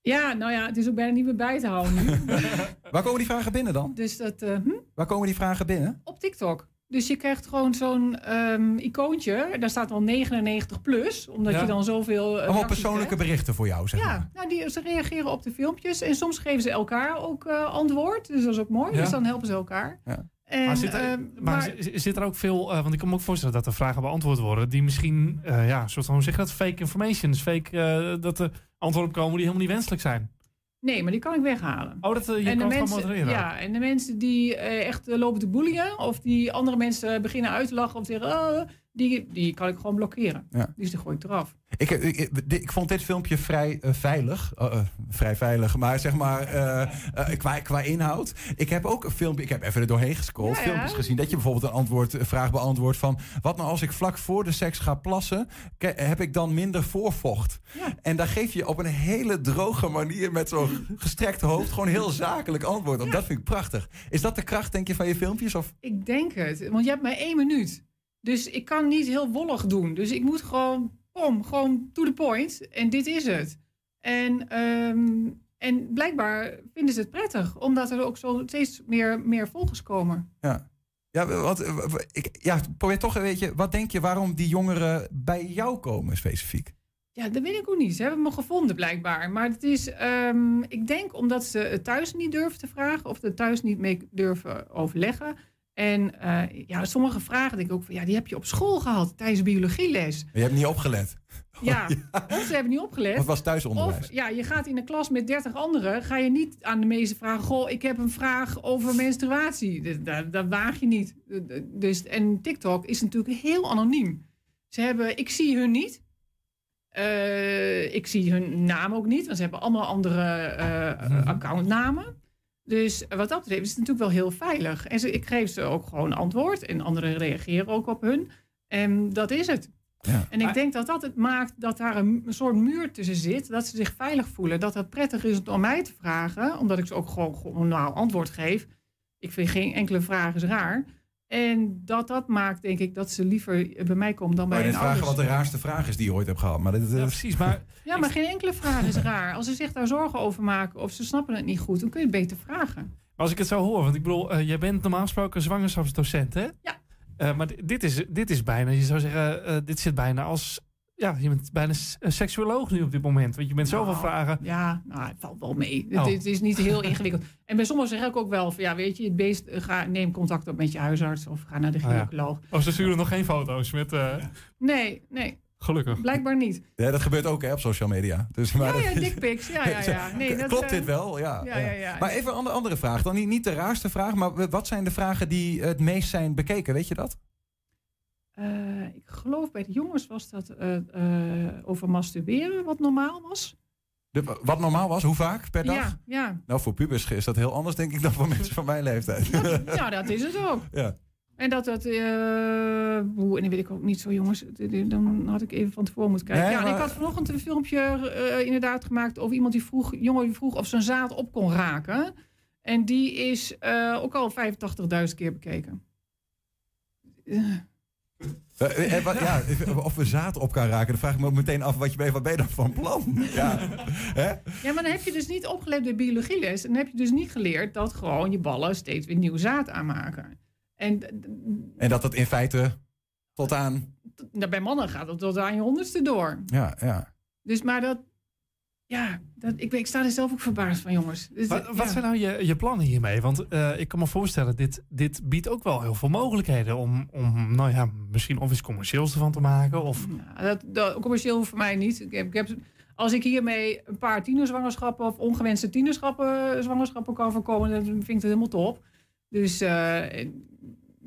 Ja, nou ja, het is ook bijna niet meer bij te houden nu. Waar komen die vragen binnen dan? dus dat, eh, hm? Waar komen die vragen binnen? Op TikTok. Dus je krijgt gewoon zo'n ehm, icoontje. Daar staat al 99 plus, omdat Ja. je dan zoveel. eh, Allemaal persoonlijke berichten voor jou, zeg maar. Ja, nou, die, ze reageren op de filmpjes. En soms geven ze elkaar ook eh, antwoord. Dus dat is ook mooi. Ja. Dus dan helpen ze elkaar. Ja. En, maar zit er, eh, maar maar- zi- zit er ook veel, eh, want ik kan me ook voorstellen dat er vragen beantwoord worden die misschien, ja, soort van, hoe zeg dat, fake information, dus fake, dat er antwoorden op komen die helemaal niet wenselijk zijn. Nee, maar die kan ik weghalen. Oh, dat, eh, je en kan de mensen, modereren. Ja, en de mensen die eh, echt eh, lopen te boelien... of die andere mensen beginnen uit te lachen of zeggen... Oh, die, die kan ik gewoon blokkeren. Ja. Dus die gooi ik eraf. Ik, ik, ik, ik vond dit filmpje vrij eh, veilig. Uh, uh, vrij veilig, maar zeg maar uh, qua, qua inhoud. Ik heb ook een filmpje, ik heb even er doorheen gescrolld, ja, ja. filmpjes gezien. Dat je bijvoorbeeld een, antwoord, vraag beantwoordt van... wat nou als ik vlak voor de seks ga plassen, heb ik dan minder voorvocht? En daar geef je op een hele droge manier met zo'n gestrekt hoofd... gewoon heel zakelijk antwoord op. Dat vind ik prachtig. Is dat de kracht, denk je, van je filmpjes? Of? Ik denk het, want je hebt maar één minuut. Dus ik kan niet heel wollig doen. Dus ik moet gewoon, om, gewoon to the point. En dit is het. En, um, en blijkbaar vinden ze het prettig, omdat er ook zo steeds meer, meer volgers komen. Ja. Ja, wat, ik, ja, probeer toch een beetje, wat denk je waarom die jongeren bij jou komen specifiek? Ja, dat weet ik ook niet. Ze hebben me gevonden blijkbaar. Maar het is, um, ik denk omdat ze het thuis niet durven te vragen of er thuis niet mee durven overleggen. En uh, ja, sommige vragen denk ik ook van, ja, die heb je op school gehad tijdens biologieles. Je hebt niet opgelet. Ja, of ze hebben niet opgelet. Of was thuisonderwijs. Of ja, je gaat in een klas met 30 anderen, ga je niet aan de meeste vragen, goh, ik heb een vraag over menstruatie. Dat, dat waag je niet. Dus, en TikTok is natuurlijk heel anoniem. Ze hebben, ik zie hun niet. Uh, ik zie hun naam ook niet, want ze hebben allemaal andere uh, accountnamen. Dus wat dat betreft is het natuurlijk wel heel veilig. En ze, ik geef ze ook gewoon antwoord. En anderen reageren ook op hun. En dat is het. Ja. En ik denk dat dat het maakt dat daar een, een, soort muur tussen zit. Dat ze zich veilig voelen. Dat het prettig is om mij te vragen. Omdat ik ze ook gewoon, nou, antwoord geef. Ik vind geen enkele vraag is raar. En dat dat maakt, denk ik, dat ze liever bij mij komen dan bij maar hun vragen wat de raarste vraag is die je ooit hebt gehad. Maar dit, ja, precies. Maar ja, maar geen enkele vraag is raar. Als ze zich daar zorgen over maken of ze snappen het niet goed, dan kun je het beter vragen. Maar als ik het zo hoor, want ik bedoel, uh, jij bent normaal gesproken zwangerschapsdocent, hè? Ja. Uh, maar dit is, dit is bijna, je zou zeggen, uh, dit zit bijna als ja, je bent bijna een seksuoloog nu op dit moment. Want je bent nou, zoveel vragen. Ja, nou, het valt wel mee. Oh. Het, het, is niet heel ingewikkeld. En bij sommigen zeg ik ook wel van, ja, weet je, het beest, ga, neem contact op met je huisarts of ga naar de gynaecoloog. Oh, ja. oh ze sturen nog geen foto's met... Uh... Nee, nee. Gelukkig. Blijkbaar niet. Ja, dat gebeurt ook hè, op social media. Dus, maar ja, ja, dickpics. Ja, ja, ja. Nee, dat, Klopt dit wel? Ja, ja, ja, ja. Maar even een andere, andere vraag. Dan niet, niet de raarste vraag, maar wat zijn de vragen die het meest zijn bekeken? Weet je dat? Uh, ik geloof bij de jongens was dat uh, uh, over masturberen, wat normaal was. De, wat normaal was? Hoe vaak per dag? Ja, ja. Nou, voor pubers is dat heel anders, denk ik, dan voor mensen van mijn leeftijd. Ja, ja dat is het ook. Ja. En dat dat... Hoe, en dat weet ik ook niet zo, jongens. Dan had ik even van tevoren moeten kijken. Nee, ja, maar... ik had vanochtend een filmpje inderdaad gemaakt... over iemand die vroeg, jongen die vroeg of zijn zaad op kon raken. En die is ook al 85.000 keer bekeken. Uh, wat, ja, of we zaad op kan raken, dan vraag ik me ook meteen af wat je bent, wat ben je dan van plan? Ja. Ja, maar dan heb je dus niet opgelet bij biologieles. En dan heb je dus niet geleerd dat gewoon je ballen steeds weer nieuw zaad aanmaken. En, en dat het in feite tot aan. Nou, bij mannen gaat het tot aan je honderdste door. Ja, ja. Dus maar dat. Ja, dat, ik, ik sta er zelf ook verbaasd van, jongens. Dus, wat, wat zijn nou je, je plannen hiermee? Want uh, ik kan me voorstellen, dit, dit biedt ook wel heel veel mogelijkheden om, om nou ja, misschien of iets commercieels ervan te maken. Of... Ja, dat, dat, commercieel voor mij niet. Ik heb, ik heb, als ik hiermee een paar tienerzwangerschappen of ongewenste tienerschappen zwangerschappen kan voorkomen, dan vind ik het helemaal top. Dus uh,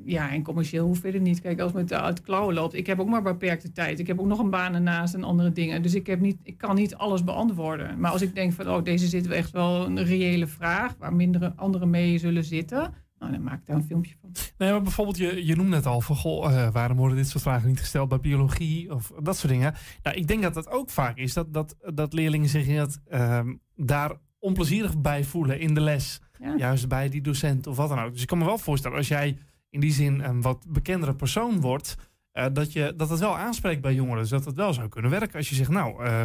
ja, en commercieel hoeft verder niet. Kijk, als het uit klauwen loopt, ik heb ook maar beperkte tijd. Ik heb ook nog een baan ernaast en andere dingen. Dus ik, heb niet, ik kan niet alles beantwoorden. Maar als ik denk van, oh, deze zit echt wel een reële vraag... waar mindere anderen mee zullen zitten... Nou, dan maak ik daar een filmpje van. Nee, maar bijvoorbeeld, je, je noemde het al van, goh, uh, waarom worden dit soort vragen niet gesteld bij biologie of dat soort dingen. Nou, ik denk dat dat ook vaak is, dat, dat, dat leerlingen zich dat, uh, daar onplezierig bij voelen in de les. Ja. Juist bij die docent of wat dan ook. Dus ik kan me wel voorstellen, als jij in die zin een wat bekendere persoon wordt, uh, dat, je, dat het wel aanspreekt bij jongeren. Dus dat het wel zou kunnen werken als je zegt, nou, uh,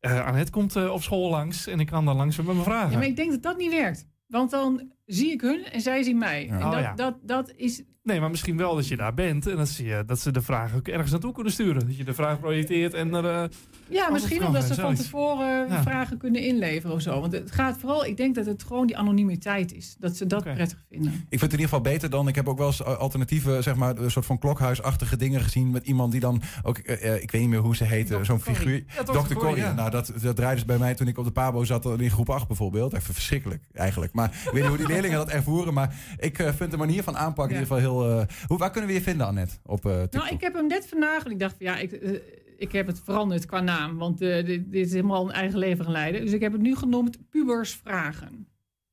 uh, Annette komt op school langs en ik kan dan langs met me vragen. Ja, maar ik denk dat dat niet werkt. Want dan zie ik hun en zij zien mij. Ja. En Oh, dat, ja. dat, dat is... Nee, maar misschien wel dat je daar bent en dat ze, dat ze de vraag ook ergens naartoe kunnen sturen. Dat je de vraag projecteert en er... Uh, Ja, misschien omdat ze van tevoren Ja. vragen kunnen inleveren of zo. Want het gaat vooral, ik denk dat het gewoon die anonimiteit is. Dat ze dat prettig vinden. Ik vind het in ieder geval beter dan. Ik heb ook wel eens alternatieve, zeg maar, een soort van klokhuisachtige dingen gezien. Met iemand die dan ook, uh, ik weet niet meer hoe ze heette, zo'n figuur. Ja, Dr. Dr. Corrie, Corrie. ja. Nou, dat, dat draaide ze bij mij toen ik op de Pabo zat in groep 8 bijvoorbeeld. Even verschrikkelijk eigenlijk. Maar ik weet niet hoe die tweelingen dat ervoeren. Maar ik eh, vind de manier van aanpak in ieder geval heel... eh, hoe, waar kunnen we je vinden, Annette? Op, eh, TikTok? Nou, ik heb hem net vandaag en ik dacht van ja, ik, ik heb het veranderd qua naam. Want eh, dit, dit is helemaal een eigen leven gaan leiden. Dus ik heb het nu genoemd Pubers Vragen.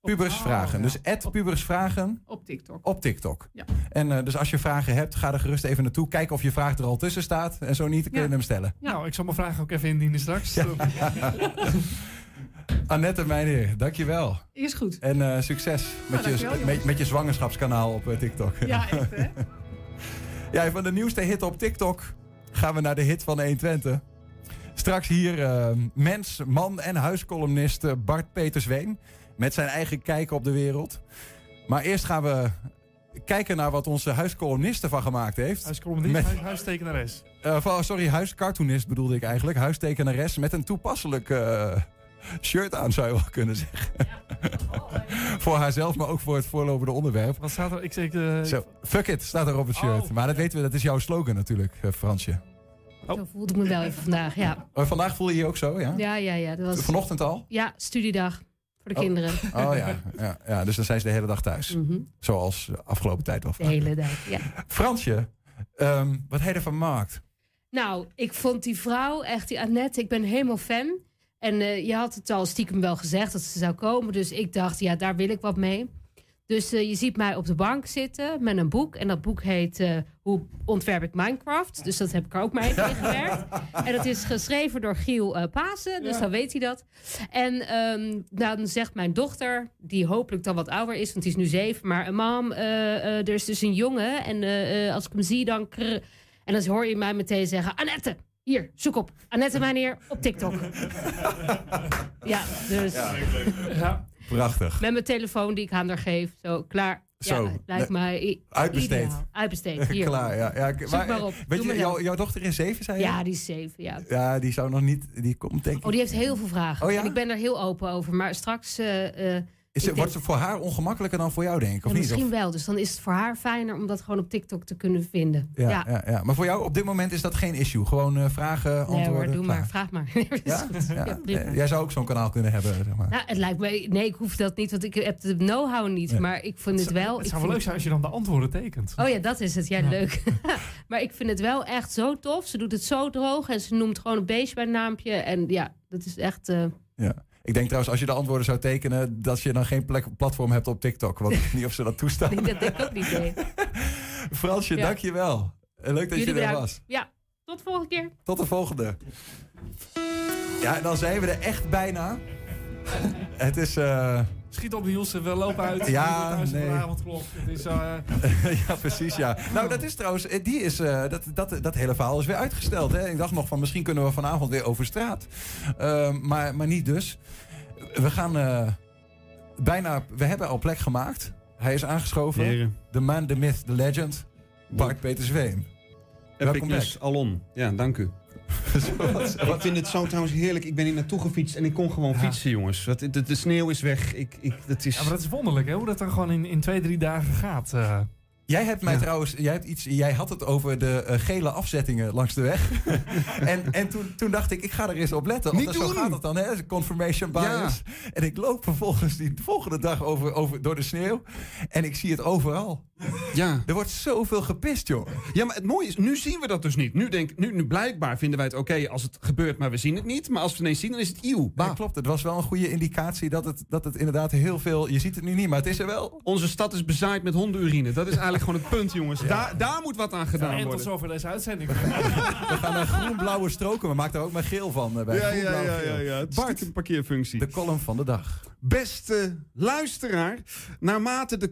Pubers vragen. Dus at pubers vragen Op TikTok. op TikTok. Ja. En eh, dus als je vragen hebt, ga er gerust even naartoe. Kijk of je vraag er al tussen staat. En zo niet, dan kun je Ja. hem stellen. Nou, ik zal mijn vraag ook even indienen straks. Annette Meijer, dankjewel. Is goed. En eh, succes met, je, met, je zwangerschapskanaal op eh, TikTok. Ja, echt hè? Ja, van de nieuwste hit op TikTok gaan we naar de hit van 120. Straks hier eh, mens, man en huiscolumnist eh, Bart Petersween. Met zijn eigen kijk op de wereld. Maar eerst gaan we kijken naar wat onze huiscolumnist ervan gemaakt heeft. Huiscolumnist, Met- huis- huistekenares. Eh, van- sorry, huiscartoonist bedoelde ik eigenlijk. Huistekenares met een toepasselijk eh, shirt aan, zou je wel kunnen zeggen. voor haarzelf, maar ook voor het voorlopende onderwerp. Wat staat er? Ik zeg, eh, Zo, fuck it, staat er op het shirt. Oh. Maar dat weten we, dat is jouw slogan natuurlijk, eh, Fransje. Zo voelde ik me wel even vandaag, ja. Oh, vandaag voel je je ook zo, ja? Ja, ja, ja. Dat was, Vanochtend al? Ja, studiedag voor de Oh. kinderen. Oh ja, ja, ja, dus dan zijn ze de hele dag thuis. Mhm. Zoals de afgelopen tijd wel. De hele dag, ja. Fransje, ehm, wat heb je ervan gemaakt? Nou, ik vond die vrouw, echt die Annette, ik ben helemaal fan. En eh, je had het al stiekem wel gezegd dat ze zou komen. Dus ik dacht, ja, daar wil ik wat mee. Dus eh, je ziet mij op de bank zitten met een boek. En dat boek heet eh, Hoe ontwerp ik Minecraft. Dus dat heb ik er ook mee ingewerkt. en dat is geschreven door Giel eh Pasen. Dus dan weet hij dat. En ehm, dan zegt mijn dochter, die hopelijk dan wat ouder is, want die is nu zeven. Maar mam, er is dus een jongen. En als ik hem zie, dan... krr- en dan hoor je mij meteen zeggen: Annette, hier, zoek op. Annette Meneer op TikTok. ja, dus Ja. Prachtig. met mijn telefoon die ik aan haar geef. Zo, klaar. Zo, ja, lijkt mij Uitbesteed. ideaal. Uitbesteed, hier. Klaar, ja. ja Zoek maar, maar op. Weet Doe je, jouw dochter is zeven, zei je? Ja, die is zeven, ja. Ja, die zou nog niet... Die komt denk ik... Oh, die heeft heel veel vragen. Oh ja? En ik ben er heel open over. Maar straks... eh, eh, Is het, wordt het voor haar ongemakkelijker dan voor jou, denk ik? Of Ja, niet? misschien Of- wel. Dus dan is het voor haar fijner om dat gewoon op TikTok te kunnen vinden. Ja, ja. ja. Ja, Maar voor jou op dit moment is dat geen issue? Gewoon eh, vragen, Nee antwoorden? hoor, doe klaar. maar. Vraag maar. Dat is Ja? Eh, Jij zou ook zo'n kanaal kunnen hebben, zeg maar. Nou, het lijkt me... Nee, ik hoef dat niet, want ik heb de know-how niet. Nee. Maar ik vind het wel... Het zou wel leuk zijn als je dan de antwoorden tekent. Oh ja, dat is het. Ja, Ja. leuk. maar ik vind het wel echt zo tof. Ze doet het zo droog en ze noemt gewoon een beestje bij een naampje. En ja, dat is echt... eh, Ja. Ik denk trouwens, als je de antwoorden zou tekenen, dat je dan geen plek, platform hebt op TikTok. Want ik weet niet of ze dat toestaan. ik denk dat ik ook niet deed. Fransje, Ja. dankjewel. Eh, Leuk dat Jullie je er was. Ja, tot de volgende keer. Tot de volgende. Ja, en dan zijn we er echt bijna. Het is... eh, Schiet op, Niels. We lopen uit. Ja, thuis nee. de avondklok. Het is... eh, ja, precies, ja. Nou, dat is trouwens, eh, die is, eh, dat, dat, dat hele verhaal is weer uitgesteld. Hè? Ik dacht nog van, misschien kunnen we vanavond weer over straat. Ehm, maar, maar niet dus. We gaan eh, bijna, we hebben al plek gemaakt. Hij is aangeschoven. Heren. De man, de myth, de legend. Bart Peter Zweem. Welkom Epicness alon. Ja, dank u. ik vind het zo trouwens heerlijk. Ik ben hier naartoe gefietst en ik kon gewoon fietsen, jongens. Dat, de, de sneeuw is weg. Ik, ik, dat is... Ja, maar dat is wonderlijk, hè? Hoe dat dan gewoon in, in twee, drie dagen gaat. eh. Jij hebt mij trouwens, jij, hebt iets, jij had het over de eh, gele afzettingen langs de weg. en en toen, toen dacht ik, ik ga er eens op letten. Niet Want zo gaat het dan, hè? Confirmation bias. En ik loop vervolgens die volgende dag over, over, door de sneeuw. En ik zie het overal. Ja. Er wordt zoveel gepist, joh. Ja, maar het mooie is, nu zien we dat dus niet. Nu, denk, nu, nu blijkbaar vinden wij het oké als het gebeurt, maar we zien het niet. Maar als we het ineens zien, dan is het eeuw. Ja, klopt. Het was wel een goede indicatie dat het, dat het inderdaad heel veel... Je ziet het nu niet, maar het is er wel. Onze stad is bezaaid met hondenurine. Dat is eigenlijk gewoon het punt, jongens. Daar, daar moet wat aan gedaan en tot worden. zover deze uitzending. We gaan naar groen-blauwe stroken. We maken er ook maar geel van. eh, Bij Ja, ja, ja, ja, ja. Bart, stiekem parkeerfunctie. de column van de dag. Beste luisteraar, naarmate de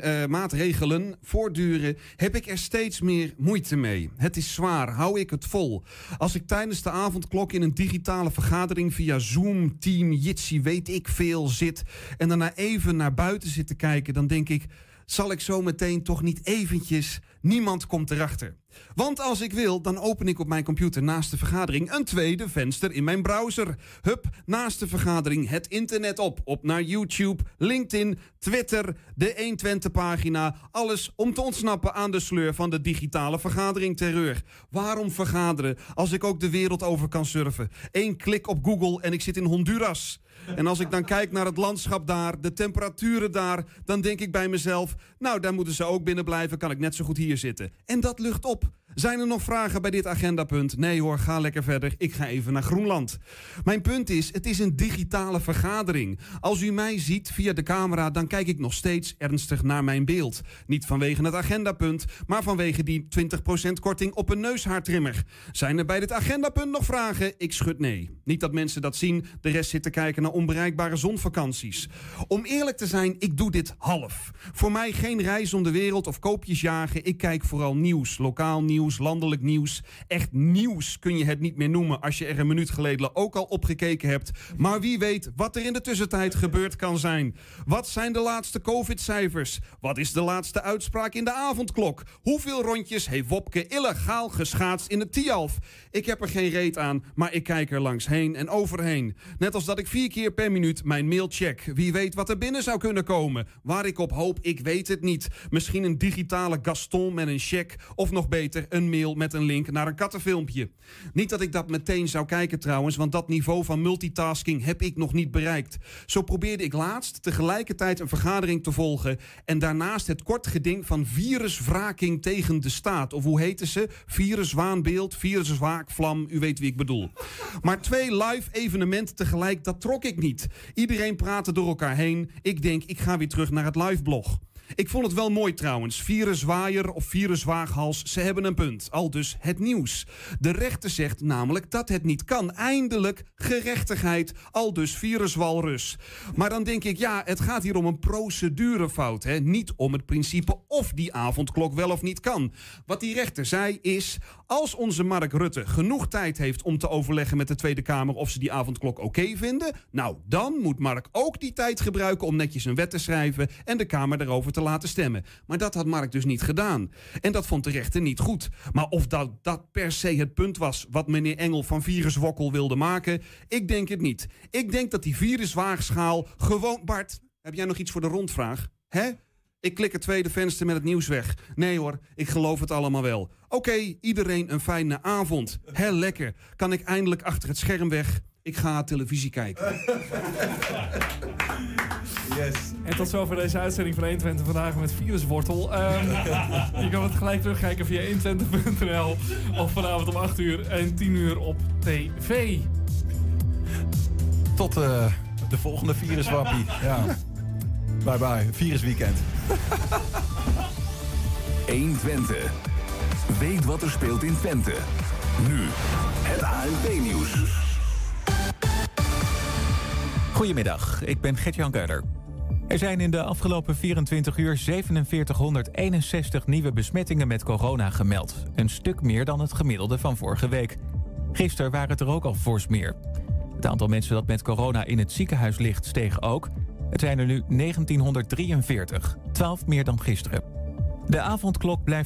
COVID-maatregelen voortduren, heb ik er steeds meer moeite mee. Het is zwaar, hou ik het vol. Als ik tijdens de avondklok in een digitale vergadering via Zoom, Team, Jitsi, weet ik veel zit en daarna even naar buiten zit te kijken, dan denk ik. Zal ik zo meteen toch niet eventjes Niemand komt erachter. Want als ik wil, dan open ik op mijn computer naast de vergadering een tweede venster in mijn browser. Hup, naast de vergadering het internet op. Op naar YouTube, LinkedIn, Twitter, de 120-pagina. Alles om te ontsnappen aan de sleur van de digitale vergadering terreur. Waarom vergaderen als ik ook de wereld over kan surfen? Eén klik op Google en ik zit in Honduras. En als ik dan kijk naar het landschap daar, de temperaturen daar, dan denk ik bij mezelf: Nou, daar moeten ze ook binnen blijven, kan ik net zo goed hier zitten. En dat lucht op. Zijn er nog vragen bij dit agendapunt? Nee hoor, ga lekker verder. Ik ga even naar Groenland. Mijn punt is, het is een digitale vergadering. Als u mij ziet via de camera, dan kijk ik nog steeds ernstig naar mijn beeld. Niet vanwege het agendapunt, maar vanwege die 20% korting op een neushaartrimmer. Zijn er bij dit agendapunt nog vragen? Ik schud nee. Niet dat mensen dat zien, de rest zit te kijken naar onbereikbare zonvakanties. Om eerlijk te zijn, ik doe dit half. Voor mij geen reis om de wereld of koopjes jagen. Ik kijk vooral nieuws, lokaal nieuws landelijk nieuws. Echt nieuws kun je het niet meer noemen als je er een minuut geleden ook al opgekeken hebt. Maar wie weet wat er in de tussentijd gebeurd kan zijn. Wat zijn de laatste COVID-cijfers? Wat is de laatste uitspraak in de avondklok? Hoeveel rondjes heeft Wopke illegaal geschaatst in het Tialf? Ik heb er geen reet aan, maar ik kijk er langs heen en overheen. Net als dat ik vier keer per minuut mijn mail check. Wie weet wat er binnen zou kunnen komen. Waar ik op hoop, ik weet het niet. Misschien een digitale Gaston met een check. Of nog beter, een mail met een link naar een kattenfilmpje. Niet dat ik dat meteen zou kijken trouwens, want dat niveau van multitasking heb ik nog niet bereikt. Zo probeerde ik laatst tegelijkertijd een vergadering te volgen en daarnaast het kort geding van viruswraking tegen de staat. Of hoe heette ze? Viruswaanbeeld, viruswaakvlam, u weet wie ik bedoel. Maar twee live evenementen tegelijk, dat trok ik niet. Iedereen praatte door elkaar heen. Ik denk, ik ga weer terug naar het live blog. Ik vond het wel mooi trouwens. Viruswaaier of viruswaaghals, ze hebben een punt. Al dus het nieuws. De rechter zegt namelijk dat het niet kan. Eindelijk gerechtigheid. Al dus viruswalrus. Maar dan denk ik, ja, het gaat hier om een procedurefout. Hè? Niet om het principe of die avondklok wel of niet kan. Wat die rechter zei is... Als onze Mark Rutte genoeg tijd heeft om te overleggen met de Tweede Kamer of ze die avondklok oké vinden, nou dan moet Mark ook die tijd gebruiken om netjes een wet te schrijven en de Kamer daarover te laten stemmen. Maar dat had Mark dus niet gedaan. En dat vond de rechter niet goed. Maar of dat, dat per se het punt was wat meneer Engel van viruswokkel wilde maken, ik denk het niet. Ik denk dat die viruswaagschaal gewoon. Bart, heb jij nog iets voor de rondvraag? Hè? Ik klik het tweede venster met het nieuws weg. Nee hoor, ik geloof het allemaal wel. Oké, iedereen een fijne avond. Heel lekker. Kan ik eindelijk achter het scherm weg? Ik ga televisie kijken. Yes. En tot zover deze uitzending van 120 vandaag met Viruswortel. Um, je kan het gelijk terugkijken via 120.nl of vanavond om 8 uur en 10 uur op tv. Tot uh, de volgende viruswappie. Ja. Bye bye, virusweekend. 120. Weet wat er speelt in Twente. Nu, het ANP-nieuws. Goedemiddag, ik ben Gert-Jan Keuler. Er zijn in de afgelopen 24 uur 4761 nieuwe besmettingen met corona gemeld. Een stuk meer dan het gemiddelde van vorige week. Gisteren waren het er ook al fors meer. Het aantal mensen dat met corona in het ziekenhuis ligt steeg ook. Het zijn er nu 1943, 12 meer dan gisteren. De avondklok blijft